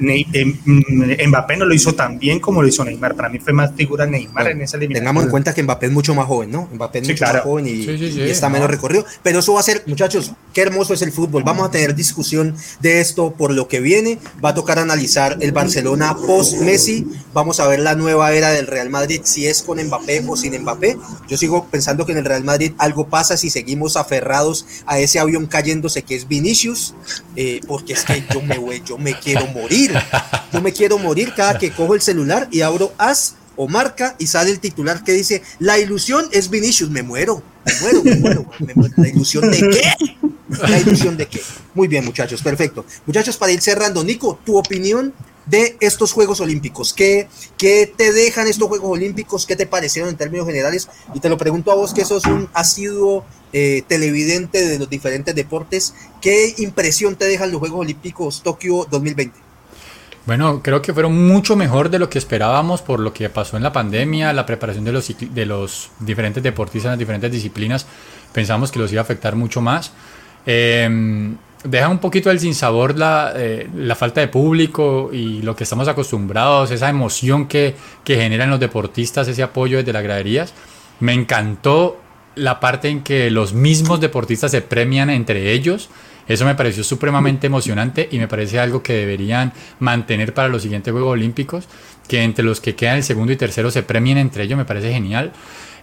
Mbappé no lo hizo tan bien como lo hizo Neymar. Para mí fue más figura Neymar en esa eliminación. Tengamos en cuenta que Mbappé es mucho más joven, ¿no? Mbappé es mucho más joven y, está menos recorrido. Pero eso va a ser, muchachos, qué hermoso es el fútbol. Vamos a tener discusión de esto por lo que viene. Va a tocar analizar el Barcelona post-Messi. Vamos a ver la nueva era del Real Madrid, si es con Mbappé o sin Mbappé. Yo sigo pensando que en el Real Madrid algo pasa si seguimos aferrados a ese avión cayéndose que es Vinicius, eh, porque es que yo me, yo me quiero morir. Yo me quiero morir cada que cojo el celular y abro As o marca y sale el titular que dice, la ilusión es Vinicius, me muero, me muero, me muero, me muero. ¿La ilusión de qué? ¿La ilusión de qué? Muy bien, muchachos, perfecto. Muchachos, para ir cerrando, Nico, tu opinión de estos Juegos Olímpicos. ¿Qué, ¿Qué, te dejan estos Juegos Olímpicos? ¿Qué te parecieron en términos generales? Y te lo pregunto a vos, que sos un asiduo eh, televidente de los diferentes deportes. ¿Qué impresión te dejan los Juegos Olímpicos Tokio 2020? Bueno, creo que fueron mucho mejor de lo que esperábamos por lo que pasó en la pandemia, la preparación de los, de los diferentes deportistas en las diferentes disciplinas. Pensamos que los iba a afectar mucho más. Em, deja un poquito el sinsabor la, eh, la falta de público y lo que estamos acostumbrados, esa emoción que, que generan los deportistas, ese apoyo desde las graderías. Me encantó la parte en que los mismos deportistas se premian entre ellos eso me pareció supremamente emocionante y me parece algo que deberían mantener para los siguientes Juegos Olímpicos, que entre los que quedan el segundo y tercero se premien entre ellos, me parece genial.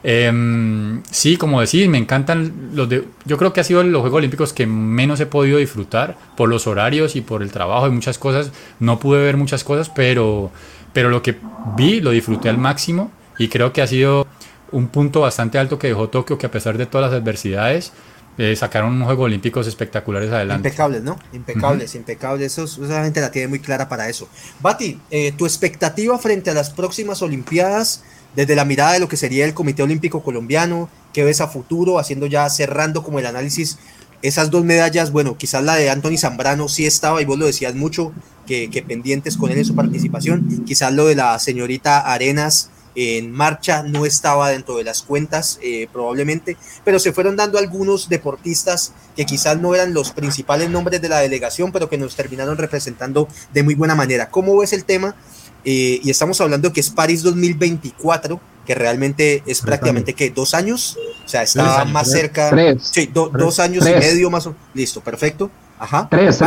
Em, sí, como decís, me encantan los de... Yo creo que ha sido los Juegos Olímpicos que menos he podido disfrutar por los horarios y por el trabajo y muchas cosas. No pude ver muchas cosas, pero, pero lo que vi lo disfruté al máximo y creo que ha sido un punto bastante alto que dejó Tokio, que a pesar de todas las adversidades, eh, sacaron unos Juegos Olímpicos espectaculares adelante. Impecables, ¿no? Impecables, impecables. Eso, esa gente la tiene muy clara para eso. Bati, eh, tu expectativa frente a las próximas Olimpiadas, desde la mirada de lo que sería el Comité Olímpico Colombiano, ¿qué ves a futuro? Haciendo ya, cerrando como el análisis, esas dos medallas, bueno, quizás la de Anthony Zambrano sí estaba, y vos lo decías mucho, que, que pendientes con él en su participación. Quizás lo de la señorita Arenas en marcha, no estaba dentro de las cuentas eh, probablemente, pero se fueron dando algunos deportistas que quizás no eran los principales nombres de la delegación, pero que nos terminaron representando de muy buena manera. ¿Cómo ves el tema? Eh, y estamos hablando que es París 2024, que realmente es prácticamente que dos años, o sea, está más cerca, sí, dos años y medio más o Listo, perfecto. Ajá. Tres,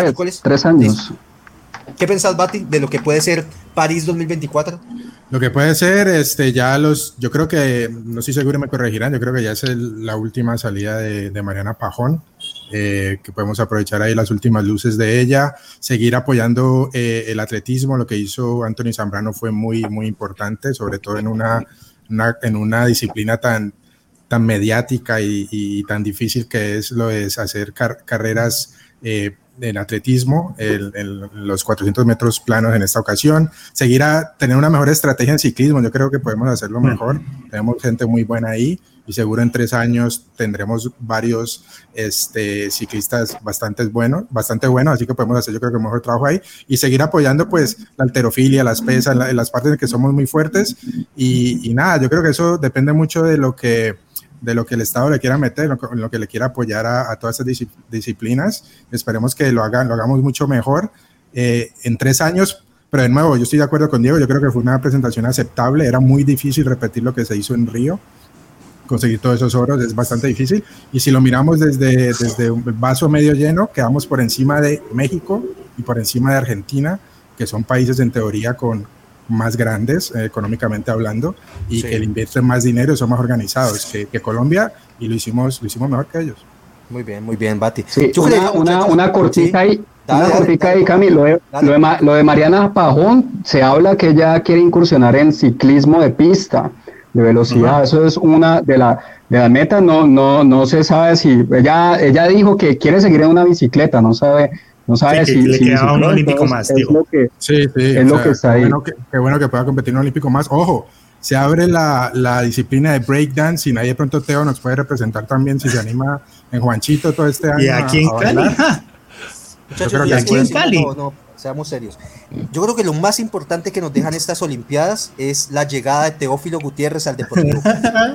tres, años. ¿Qué pensás, Bati, de lo que puede ser París 2024? Lo que puede ser, este, ya los, yo creo que, no estoy seguro, me corregirán, yo creo que ya es la última salida de, Mariana Pajón, eh, que podemos aprovechar ahí las últimas luces de ella, seguir apoyando eh, el atletismo, lo que hizo Anthony Zambrano fue muy, muy importante, sobre todo en una, en una disciplina tan, tan mediática y, tan difícil que es lo de hacer carreras eh, en atletismo, en los 400 metros planos en esta ocasión, seguir a tener una mejor estrategia en ciclismo, yo creo que podemos hacerlo mejor, tenemos gente muy buena ahí y seguro en tres años tendremos varios este, ciclistas bastante buenos, bastante buenos, así que podemos hacer yo creo que un mejor trabajo ahí y seguir apoyando pues la alterofilia, las pesas, en las partes en que somos muy fuertes. Y, y nada, yo creo que eso depende mucho de lo que de lo que el Estado le quiera meter, lo, lo que le quiera apoyar a, todas esas disciplinas. Esperemos que lo, hagan, lo hagamos mucho mejor eh, en tres años. Pero de nuevo, yo estoy de acuerdo con Diego, yo creo que fue una presentación aceptable, era muy difícil repetir lo que se hizo en Río, conseguir todos esos oros es bastante difícil. Y si lo miramos desde, desde un vaso medio lleno, quedamos por encima de México y por encima de Argentina, que son países en teoría con, más grandes eh, económicamente hablando y que le invierten más dinero y son más organizados que, que, Colombia y lo hicimos, lo hicimos mejor que ellos. Muy bien, muy bien, Bati. Sí, una, una, una, cortita ahí. una cortita ahí, Cami, lo de, lo, de, Mariana Pajón, se habla que ella quiere incursionar en ciclismo de pista, de velocidad, eso es una de, la, de las metas, no, no, no se sabe si, ella, ella dijo que quiere seguir en una bicicleta, no sabe no sabe si, le queda un olímpico más, es Lo que, sí, sí, es lo que está ahí. Bueno que, qué bueno que pueda competir en un olímpico más. Ojo, se abre la, la disciplina de breakdance y nadie de pronto Teo nos puede representar también si se anima en Juanchito todo este año. Y aquí en Cali. Muchachos, y aquí en Cali. No, no, seamos serios. Yo creo que lo más importante que nos dejan estas Olimpiadas es la llegada de Teófilo Gutiérrez al Deportivo.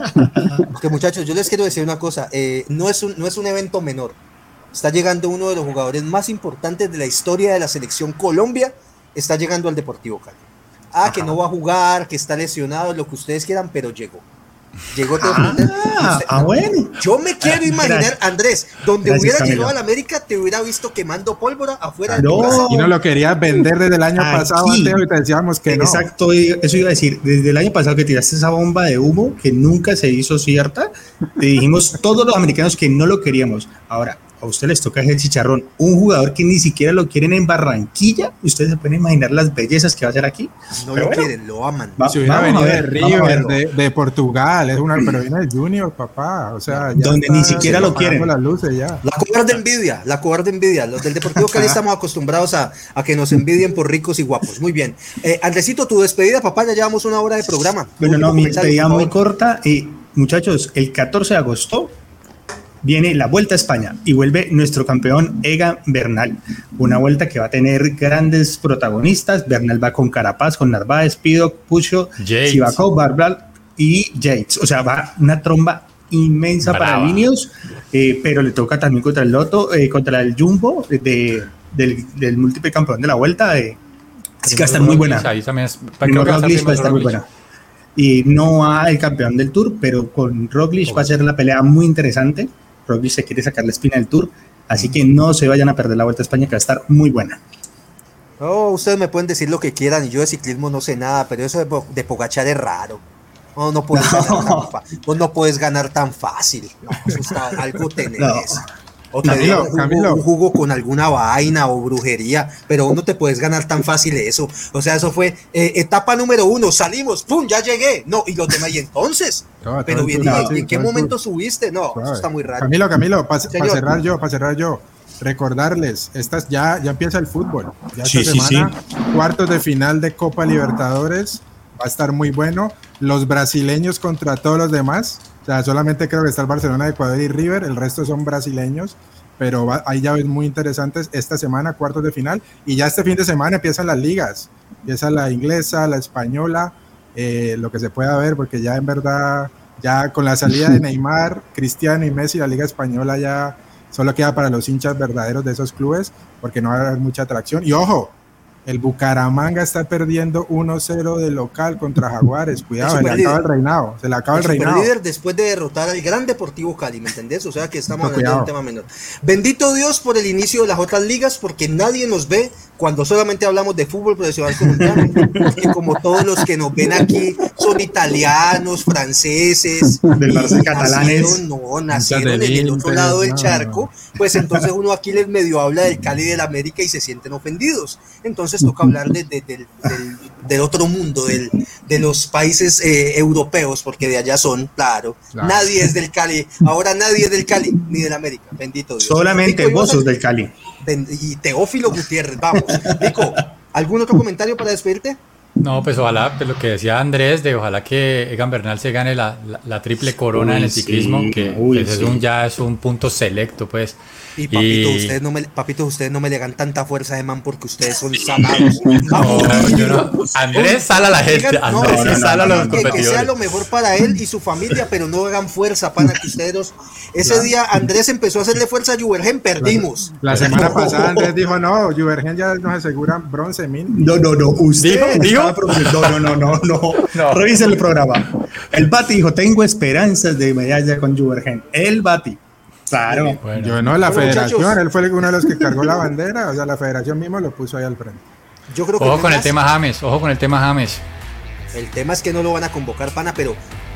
Porque muchachos, yo les quiero decir una cosa, eh, no, es un, no es un evento menor. Está llegando uno de los jugadores más importantes de la historia de la selección Colombia, está llegando al Deportivo Cali ah, que no va a jugar, que está lesionado, lo que ustedes quieran, pero llegó. Llegó todo. Ah, ah, bueno. Yo me quiero imaginar, Andrés, donde hubiera llegado a la América, te hubiera visto quemando pólvora afuera de tu casa. Y no lo querías vender desde el año pasado, Mateo, y te decíamos que no. Exacto, eso iba a decir. Desde el año pasado que tiraste esa bomba de humo que nunca se hizo cierta, te dijimos todos los americanos que no lo queríamos. Ahora, a usted les toca el chicharrón. Un jugador que ni siquiera lo quieren en Barranquilla, ustedes se pueden imaginar las bellezas que va a hacer aquí. No lo quieren, lo aman. si hubiera venido de River, de, Portugal, es una, pero viene de Junior, papá. O sea, donde ni siquiera lo quieren. Las luces ya. La cobarde envidia, la cobarde envidia. Los del Deportivo Cali estamos acostumbrados a, a, que nos envidien por ricos y guapos. Muy bien. Eh, Andresito, tu despedida, papá, ya llevamos una hora de programa. Bueno, no, mi despedida muy corta. Y muchachos, el 14 de agosto viene la Vuelta a España y vuelve nuestro campeón Egan Bernal. Una vuelta que va a tener grandes protagonistas. Bernal va con Carapaz, con Narváez, Pido, Pucho, Sivakov, Barbal y Yates. O sea, va una tromba inmensa para Linios, eh, pero le toca también contra el Loto, eh, contra el Jumbo de, del, múltiple campeón de la vuelta. así que va a estar muy buena. Ahí también va a estar muy buena. Y no a el campeón del Tour, pero con Roglic va a ser la pelea muy interesante. Roglic se quiere sacar la espina del Tour, así que no se vayan a perder la Vuelta a España que va a estar muy buena. Oh, ustedes me pueden decir lo que quieran y yo de ciclismo no sé nada, pero eso de, Pogachar es raro. Oh, no, puedes Ganar tan, no puedes ganar tan fácil. algo tenés. O te un, jugo, con alguna vaina o brujería, pero no te puedes ganar tan fácil eso. O sea, eso fue eh, etapa número uno, salimos, ¡pum! Ya llegué. No, y los demás, y entonces. pero bien, ¿en qué momento subiste? No, eso está muy raro. Camilo, Camilo, para cerrar yo, para cerrar yo recordarles, estas ya, ya empieza el fútbol. Ya esta semana, cuartos de final de Copa Libertadores, va a estar muy bueno. Los brasileños contra todos los demás. O sea, solamente creo que está el Barcelona, Ecuador y River, el resto son brasileños, pero hay llaves muy interesantes esta semana, cuartos de final, y ya este fin de semana empiezan las ligas, empieza la inglesa, la española, eh, lo que se pueda ver, porque ya en verdad, ya con la salida de Neymar, Cristiano y Messi, la liga española ya solo queda para los hinchas verdaderos de esos clubes, porque no va a haber mucha atracción. Y ojo, el Bucaramanga está perdiendo 1-0 de local contra Jaguares. Cuidado, se le acaba el reinado. Se le acaba el, el reinado. líder después de derrotar al gran Deportivo Cali, ¿me entendés? O sea que estamos hablando de un tema menor. Bendito Dios por el inicio de las otras ligas, porque nadie nos ve cuando solamente hablamos de fútbol profesional colombiano. Como todos los que nos ven aquí son italianos, franceses, del Barça catalanes. No, nacieron en el otro lado del charco. Pues entonces uno aquí les medio habla del Cali del América y se sienten ofendidos. Entonces toca hablar del, otro mundo, de los países eh, europeos, porque de allá son, claro. Nadie es del Cali, ahora nadie es del Cali, ni del América, bendito Dios. Solamente vos sos del Cali. Y Teófilo Gutiérrez, vamos. Nico, ¿algún otro comentario para despedirte? No, pues ojalá, pues lo que decía Andrés, de ojalá que Egan Bernal se gane la, triple corona en el ciclismo, que pues, es un, ya es un punto selecto, pues. Y papito, Ustedes no me, papito, ustedes no me le dan tanta fuerza de man porque ustedes son salados. Andrés sala a la gente. Andrés sala a los competidores. Que, sea lo mejor para él y su familia, pero no hagan fuerza, para que ustedes Ese día Andrés empezó a hacerle fuerza a Juvergen, perdimos. La, semana pasada Andrés dijo, no, Juvergen ya nos aseguran bronce min. No, no, no. Usted ¿Dijo? No, no, no, no, no. Revisen el programa. El Bati dijo, tengo esperanzas de medalla con Juvergen. El Bati. Claro. Yo no, la federación, él fue uno de los que cargó la bandera, o sea, la federación mismo lo puso ahí al frente. Yo creo que ojo con el tema James, ojo con el tema James. El tema es que no lo van a convocar, pana, pero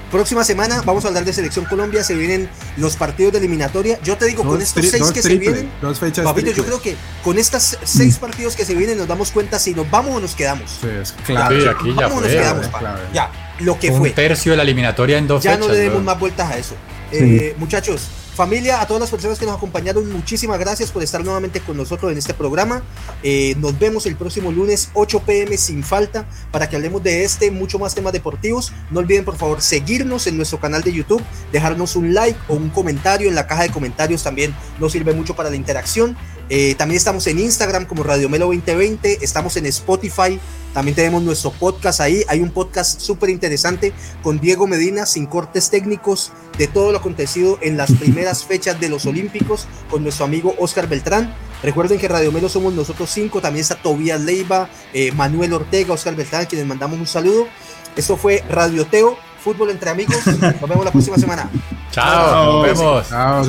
próxima semana vamos a hablar de Selección Colombia, se vienen los partidos de eliminatoria. Yo te digo, con estos seis que se vienen, dos fechas papito, yo creo que con estos seis partidos que se vienen nos damos cuenta si nos vamos o nos quedamos. Sí, es clave. aquí ya vamos nos quedamos, Ya, lo que Un fue. tercio de la eliminatoria en dos ya fechas. Ya no le demos más vueltas a eso. Eh, muchachos, Familia, a todas las personas que nos acompañaron, muchísimas gracias por estar nuevamente con nosotros en este programa. Eh, nos vemos el próximo lunes 8 pm sin falta para que hablemos de este, mucho más temas deportivos. No olviden por favor seguirnos en nuestro canal de YouTube, dejarnos un like o un comentario en la caja de comentarios también nos sirve mucho para la interacción. Eh, también estamos en Instagram como Radio Melo 2020, estamos en Spotify, también tenemos nuestro podcast ahí. Hay un podcast súper interesante con Diego Medina, sin cortes técnicos, de todo lo acontecido en las primeras fechas de los Olímpicos, con nuestro amigo Oscar Beltrán. Recuerden que Radio Melo somos nosotros cinco, también está Tobías Leiva, eh, Manuel Ortega, Oscar Beltrán, quienes mandamos un saludo. Esto fue Radio Teo, fútbol entre amigos. Nos vemos la próxima semana. Chao, nos vemos. Chao.